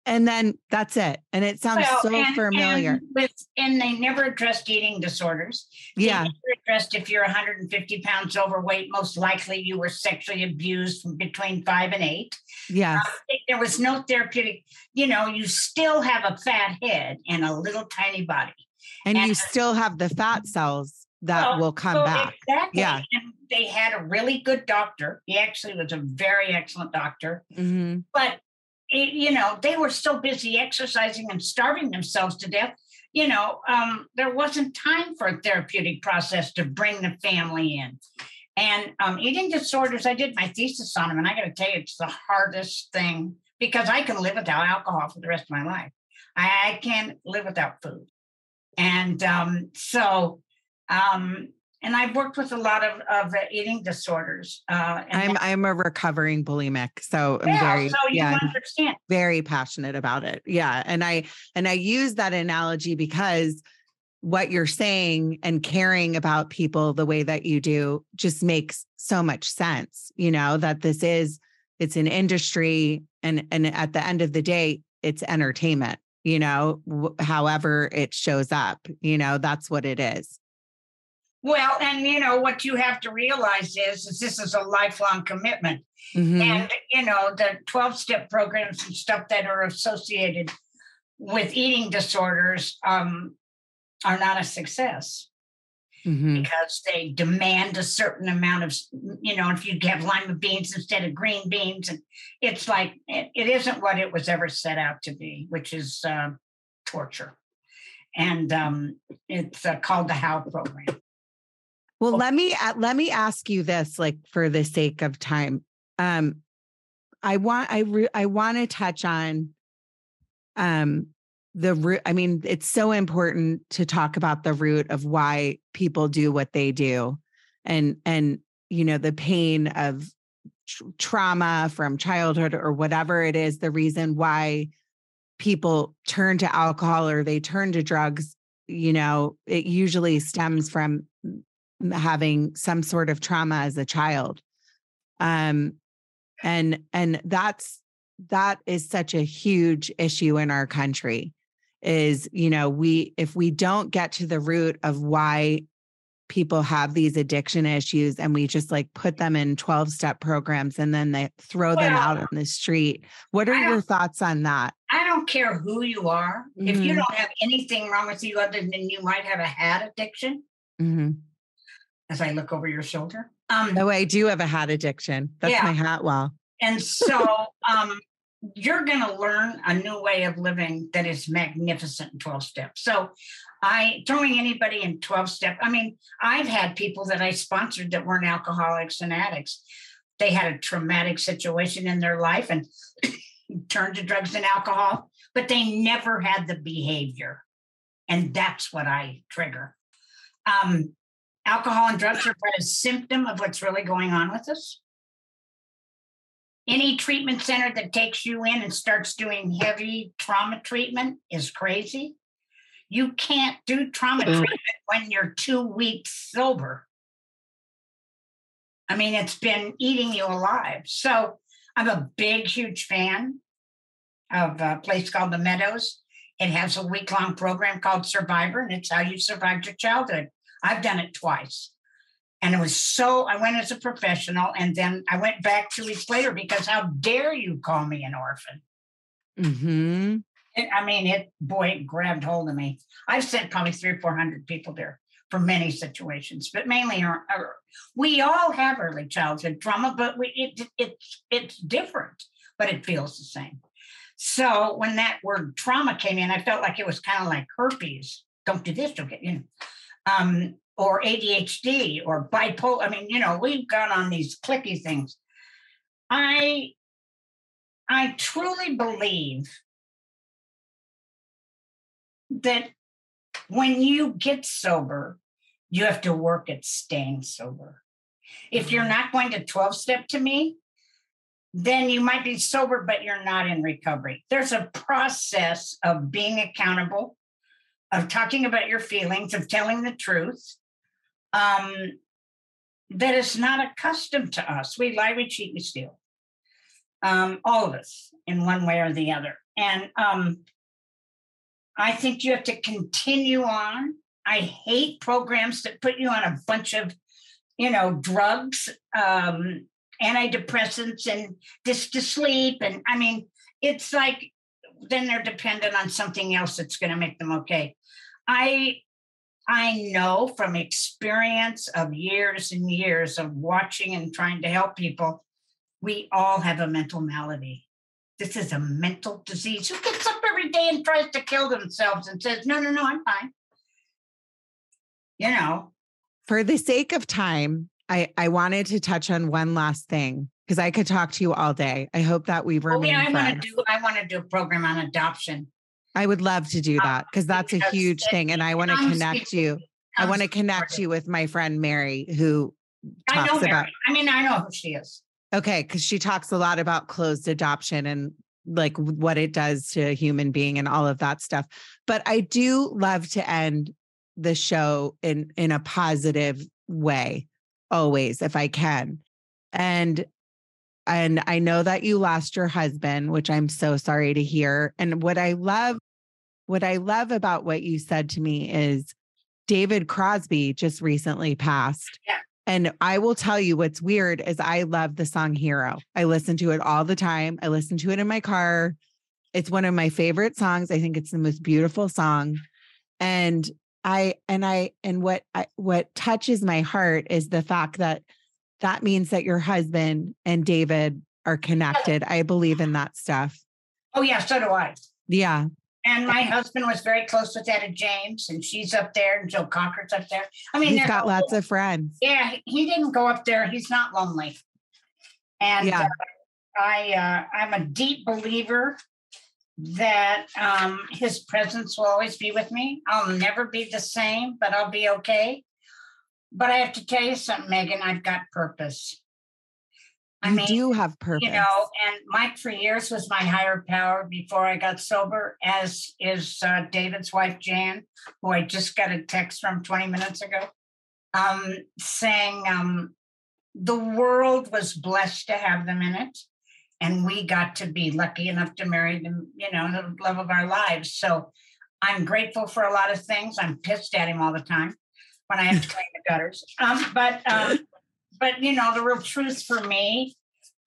[SPEAKER 2] And then that's it. And it sounds
[SPEAKER 3] Well,
[SPEAKER 2] so
[SPEAKER 3] and-
[SPEAKER 2] familiar.
[SPEAKER 3] And, with, and they never addressed eating disorders. They
[SPEAKER 2] yeah.
[SPEAKER 3] never addressed if you're 150 pounds overweight, most likely you were sexually abused from between five and eight.
[SPEAKER 2] Uh, yes.
[SPEAKER 3] There was no therapeutic, you know, you still have a fat head and a little tiny body.
[SPEAKER 2] And you
[SPEAKER 3] and-
[SPEAKER 2] still have the fat cells that
[SPEAKER 3] Well,
[SPEAKER 2] will come
[SPEAKER 3] so
[SPEAKER 2] back.
[SPEAKER 3] Exactly.
[SPEAKER 2] Yeah.
[SPEAKER 3] And they had a really good doctor. He actually was a very excellent doctor.
[SPEAKER 2] Mhm.
[SPEAKER 3] but it, you know they were so busy exercising and starving themselves to death you know um, there wasn't time for a therapeutic process to bring the family in and um, eating disorders i did my thesis on them and i got to tell you it's the hardest thing because i can live without alcohol for the rest of my life i, I can't live without food and um, so um, and i've worked with a lot of, of uh, eating disorders uh, and
[SPEAKER 2] I'm I'm a recovering bulimic. So I'm
[SPEAKER 3] yeah,
[SPEAKER 2] very
[SPEAKER 3] so you
[SPEAKER 2] yeah, I'm
[SPEAKER 3] understand
[SPEAKER 2] very passionate about it. Yeah. And I and I use that analogy because what you're saying and caring about people the way that you do just makes so much sense. You know, that this is it's an industry and and at the end of the day, it's entertainment, you know, however it shows up, you know, that's what it is.
[SPEAKER 3] Well, and you know what you have to realize is, is this is a lifelong commitment,
[SPEAKER 2] Mhm.
[SPEAKER 3] and you know the twelve-step programs and stuff that are associated with eating disorders um, are not a success
[SPEAKER 2] Mhm.
[SPEAKER 3] because they demand a certain amount of, you know, if you have lima beans instead of green beans, and it's like it, it isn't what it was ever set out to be, which is uh, torture, and um, it's uh, called the How program.
[SPEAKER 2] Well, let me let me ask you this, like for the sake of time. Um, I want I re- I want to touch on um the root. I mean, it's so important to talk about the root of why people do what they do, and and you know the pain of tr- trauma from childhood or whatever it is. The reason why people turn to alcohol or they turn to drugs you know it usually stems from having some sort of trauma as a child um and and that's that is such a huge issue in our country is you know we if we don't get to the root of why people have these addiction issues and we just like put them in 12 step programs and then they throw them out on the street what are your thoughts on that
[SPEAKER 3] I don't care who you are. If you
[SPEAKER 2] Mhm.
[SPEAKER 3] don't have anything wrong with you other than you might have a hat addiction,
[SPEAKER 2] Mhm.
[SPEAKER 3] As I look over your shoulder. Um,
[SPEAKER 2] oh i do have a hat addiction that's
[SPEAKER 3] Yeah.
[SPEAKER 2] my hat wall
[SPEAKER 3] and so um, you're going to learn a new way of living that is magnificent in 12 steps. So I throwing anybody in 12 step. I mean, I've had people that I sponsored that weren't alcoholics and addicts. They had a traumatic situation in their life and [COUGHS] turned to drugs and alcohol, but they never had the behavior. And that's what I trigger. Um, alcohol and drugs are but a symptom of what's really going on with us any treatment center that takes you in and starts doing heavy trauma treatment is crazy. You can't do trauma mm. treatment when you're two weeks sober. I mean, it's been eating you alive. So I'm a big, huge fan of a place called The Meadows. It has a week long program called Survivor, and it's how you survived your childhood. I've done it twice. And it was so, I went as a professional and then I went back two weeks later because how dare you call me an orphan?
[SPEAKER 2] Mm-hmm.
[SPEAKER 3] It, I mean, it, boy, it grabbed hold of me. I've sent probably three or 400 people there for many situations, but mainly our, our, we all have early childhood trauma, but we, it, it, it's different, but it feels the same. So when that word trauma came in, I felt like it was kind of like herpes. Don't do this, don't get, you know. Um, or ADHD or bipolar. I mean, you know, we've gone on these clicky things. I I truly believe that when you get sober, you have to work at staying sober. If you're mm-hmm. not going to 12 step to me, then you might be sober, but you're not in recovery. There's a process of being accountable, of talking about your feelings, of telling the truth, um, that is not accustomed to us. We lie, we cheat, we steal. Um, all of us in one way or the other. And um, I think you have to continue on. I hate programs that put you on a bunch of, you know, drugs, um, antidepressants, and just to sleep. And I mean, it's like then they're dependent on something else that's going to make them okay. I I know from experience of years and years of watching and trying to help people, we all have a mental malady. This is a mental disease. Who gets up every day and tries to kill themselves and says, no, no, no, I'm fine? You know.
[SPEAKER 2] For the sake of time, I, I wanted to touch on one last thing because I could talk to you all day. I hope that we remain.
[SPEAKER 3] Oh, yeah, I
[SPEAKER 2] want
[SPEAKER 3] to do I want to do a program on adoption.
[SPEAKER 2] I would love to do uh, that because that's a huge thing. And I want to connect you. I want to connect you with my friend Mary, who talks
[SPEAKER 3] I know
[SPEAKER 2] about.
[SPEAKER 3] I mean, I know who she is.
[SPEAKER 2] Okay, because she talks a lot about closed adoption and like what it does to a human being and all of that stuff. But I do love to end the show in in a positive way, always, if I can. And and I know that you lost your husband, which I'm so sorry to hear. And what I love what I love about what you said to me is David Crosby just recently passed.
[SPEAKER 3] Yeah.
[SPEAKER 2] And I will tell you what's weird is I love the song Hero. I listen to it all the time. I listen to it in my car. It's one of my favorite songs. I think it's the most beautiful song. And I and I and what I what touches my heart is the fact that that means that your husband and David are connected. I believe in [SIGHS] that stuff.
[SPEAKER 3] Oh yeah, so do I.
[SPEAKER 2] Yeah.
[SPEAKER 3] And my husband was very close with Etta James, and she's up there, and Joe Cocker's up there. I mean,
[SPEAKER 2] he's got lots of friends.
[SPEAKER 3] Yeah, he didn't go up there. He's not lonely. And yeah. uh, I, uh, I'm a deep believer that um, his presence will always be with me. I'll never be the same, but I'll be okay. But I have to tell you something, Megan. I've got purpose.
[SPEAKER 2] I you mean, do have purpose.
[SPEAKER 3] You know, and Mike for years was my higher power before I got sober, as is uh, David's wife, Jan, who I just got a text from 20 minutes ago, um, saying um, the world was blessed to have them in it. And we got to be lucky enough to marry them, you know, the love of our lives. So I'm grateful for a lot of things. I'm pissed at him all the time when I have to clean the gutters. Um, but um, but you know, the real truth for me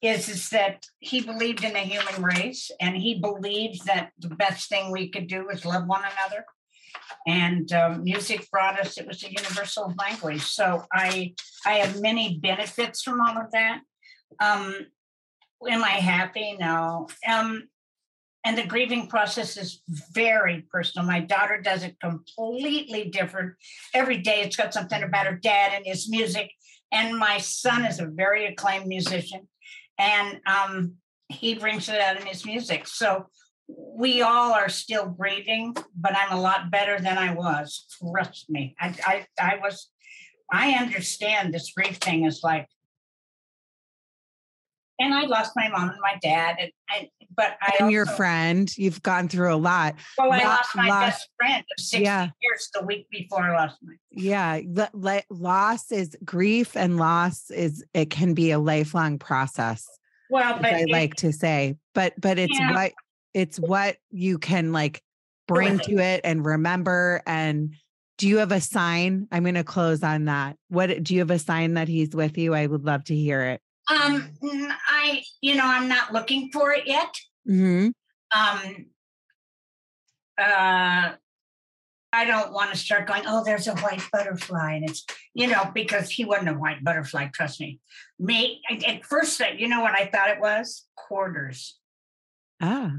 [SPEAKER 3] is is that he believed in the human race and he believed that the best thing we could do is love one another and um, music brought us it was a universal language so i i have many benefits from all of that um, Am I happy? No. Um, and the grieving process is very personal. My daughter does it completely different. Every day it's got something about her dad and his music. And my son is a very acclaimed musician. And um, he brings it out in his music. So we all are still grieving, but I'm a lot better than I was. Trust me. I I, I was I understand this grief thing is like and I lost my mom and my dad, and I, but I
[SPEAKER 2] and
[SPEAKER 3] also,
[SPEAKER 2] your friend, you've gone through a lot.
[SPEAKER 3] Well, I
[SPEAKER 2] Lo-
[SPEAKER 3] lost my
[SPEAKER 2] lost-
[SPEAKER 3] best friend of sixty
[SPEAKER 2] Yeah.
[SPEAKER 3] years the week before I lost my.
[SPEAKER 2] Yeah, le- loss is grief, and loss is it can be a lifelong process.
[SPEAKER 3] Well, but
[SPEAKER 2] I
[SPEAKER 3] it-
[SPEAKER 2] like to say, but but it's
[SPEAKER 3] Yeah.
[SPEAKER 2] what it's what you can like bring to it and remember. And do you have a sign? I'm going to close on that. What do you have a sign that he's with you? I would love to hear it.
[SPEAKER 3] um, I you know I'm not looking for it yet.
[SPEAKER 2] Hmm
[SPEAKER 3] um uh I don't want to start going, oh, there's a white butterfly. And it's, you know, because he wasn't a white butterfly, trust me. Me, at- first, you know what I thought it was? Quarters.
[SPEAKER 2] Ah,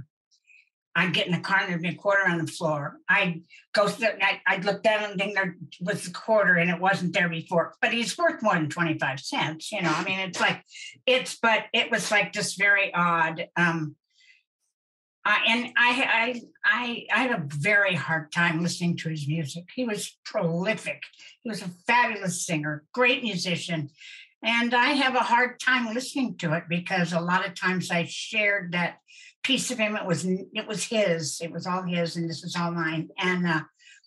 [SPEAKER 3] I'd get in the car and there'd be a quarter on the floor. I'd go, I'd, I'd look down and think there was a quarter and it wasn't there before. But he's worth more than 25 cents, you know. I mean, it's like, it's, but it was like just very odd. Um, I, and I, I, I, I had a very hard time listening to his music. He was prolific. He was a fabulous singer, great musician. And I have a hard time listening to it because a lot of times I shared that piece of him. It was it was his. It was all his, and this is all mine. And uh,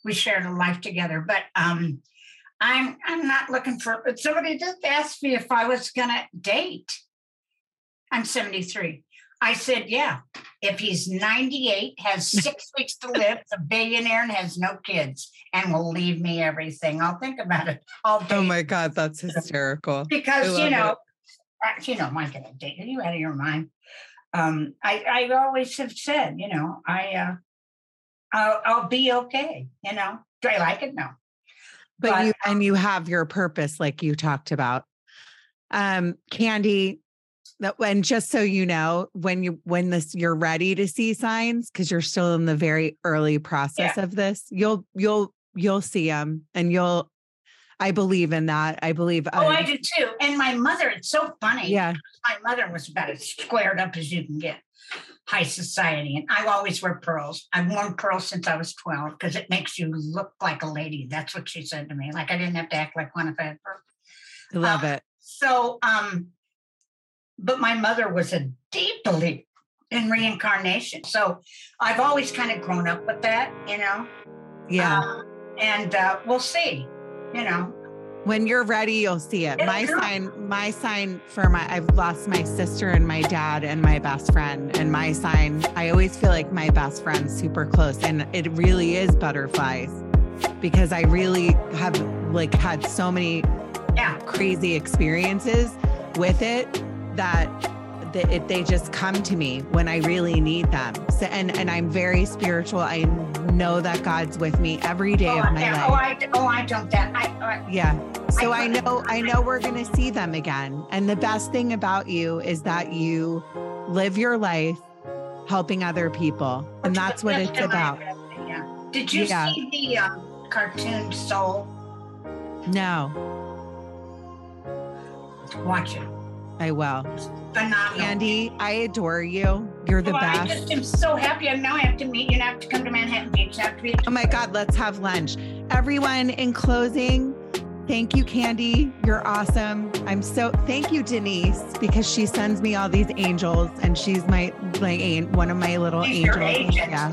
[SPEAKER 3] we shared a life together. But um, I'm I'm not looking for. Somebody did ask me if I was gonna date. I'm 73. I said, yeah. If he's 98, has [LAUGHS] six weeks to live, is a billionaire, and has no kids, and will leave me everything, I'll think about it all day.
[SPEAKER 2] oh my God, that's [LAUGHS] hysterical.
[SPEAKER 3] because you know, uh, you know, my God, date are you out of your mind? Um, I I always have said, you know, I uh, I'll, I'll be okay. You know, do I like it? No.
[SPEAKER 2] But,
[SPEAKER 3] But,
[SPEAKER 2] you and you have your purpose, like you talked about. Um, Candy, that when just so you know, when you when this you're ready to see signs, because you're still in the very early process of this, you'll you'll you'll see them and you'll I believe in that. I believe
[SPEAKER 3] Oh, I
[SPEAKER 2] uh,
[SPEAKER 3] do too. And my mother, it's so funny.
[SPEAKER 2] yeah.
[SPEAKER 3] My mother was about as squared up as you can get. High society. And I always wear pearls. I've worn pearls since I was 12 because it makes you look like a lady. That's what she said to me. Like I didn't have to act like one if I had pearls.
[SPEAKER 2] I love
[SPEAKER 3] Um,
[SPEAKER 2] it.
[SPEAKER 3] So, um, but my mother was a deep believer in reincarnation. So I've always kind of grown up with that, you know.
[SPEAKER 2] Yeah.
[SPEAKER 3] Um, and uh, we'll see, you know.
[SPEAKER 2] When you're ready, you'll see it.
[SPEAKER 3] It'll
[SPEAKER 2] My
[SPEAKER 3] come.
[SPEAKER 2] sign, my sign for my I've lost my sister and my dad and my best friend. And my sign, I always feel like my best friend's super close. And it really is butterflies because I really have like had so many
[SPEAKER 3] Yeah.
[SPEAKER 2] crazy experiences with it that that they just come to me when I really need them. So, and and I'm very spiritual. I know that God's with me every day
[SPEAKER 3] Oh,
[SPEAKER 2] of my
[SPEAKER 3] yeah.
[SPEAKER 2] life.
[SPEAKER 3] oh, I, oh, I don't. That I, I
[SPEAKER 2] Yeah. So I
[SPEAKER 3] I-
[SPEAKER 2] know I know we're going to see them again. And the best thing about you is that you live your life helping other people. And that's what it's about.
[SPEAKER 3] Yeah. Did you
[SPEAKER 2] Yeah.
[SPEAKER 3] see the um, cartoon Soul?
[SPEAKER 2] No,
[SPEAKER 3] Watch it.
[SPEAKER 2] I will.
[SPEAKER 3] Phenomenal.
[SPEAKER 2] Andy, I adore you. You're the
[SPEAKER 3] best. I just am so happy. I now I have to meet you. and I have to come to Manhattan Beach. I have to be.
[SPEAKER 2] Oh my God, let's have lunch. Everyone, in closing, thank you, Candy. You're awesome. I'm so thank you, Denise, because she sends me all these angels and she's my my one of my little
[SPEAKER 3] She's
[SPEAKER 2] angels. Yeah.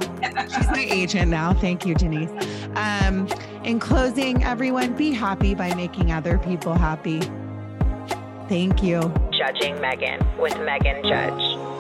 [SPEAKER 2] She's my agent now. Thank you, Denise. Um, in closing, everyone be happy by making other people happy. Thank you.
[SPEAKER 4] Judging Megan with Megan Judge.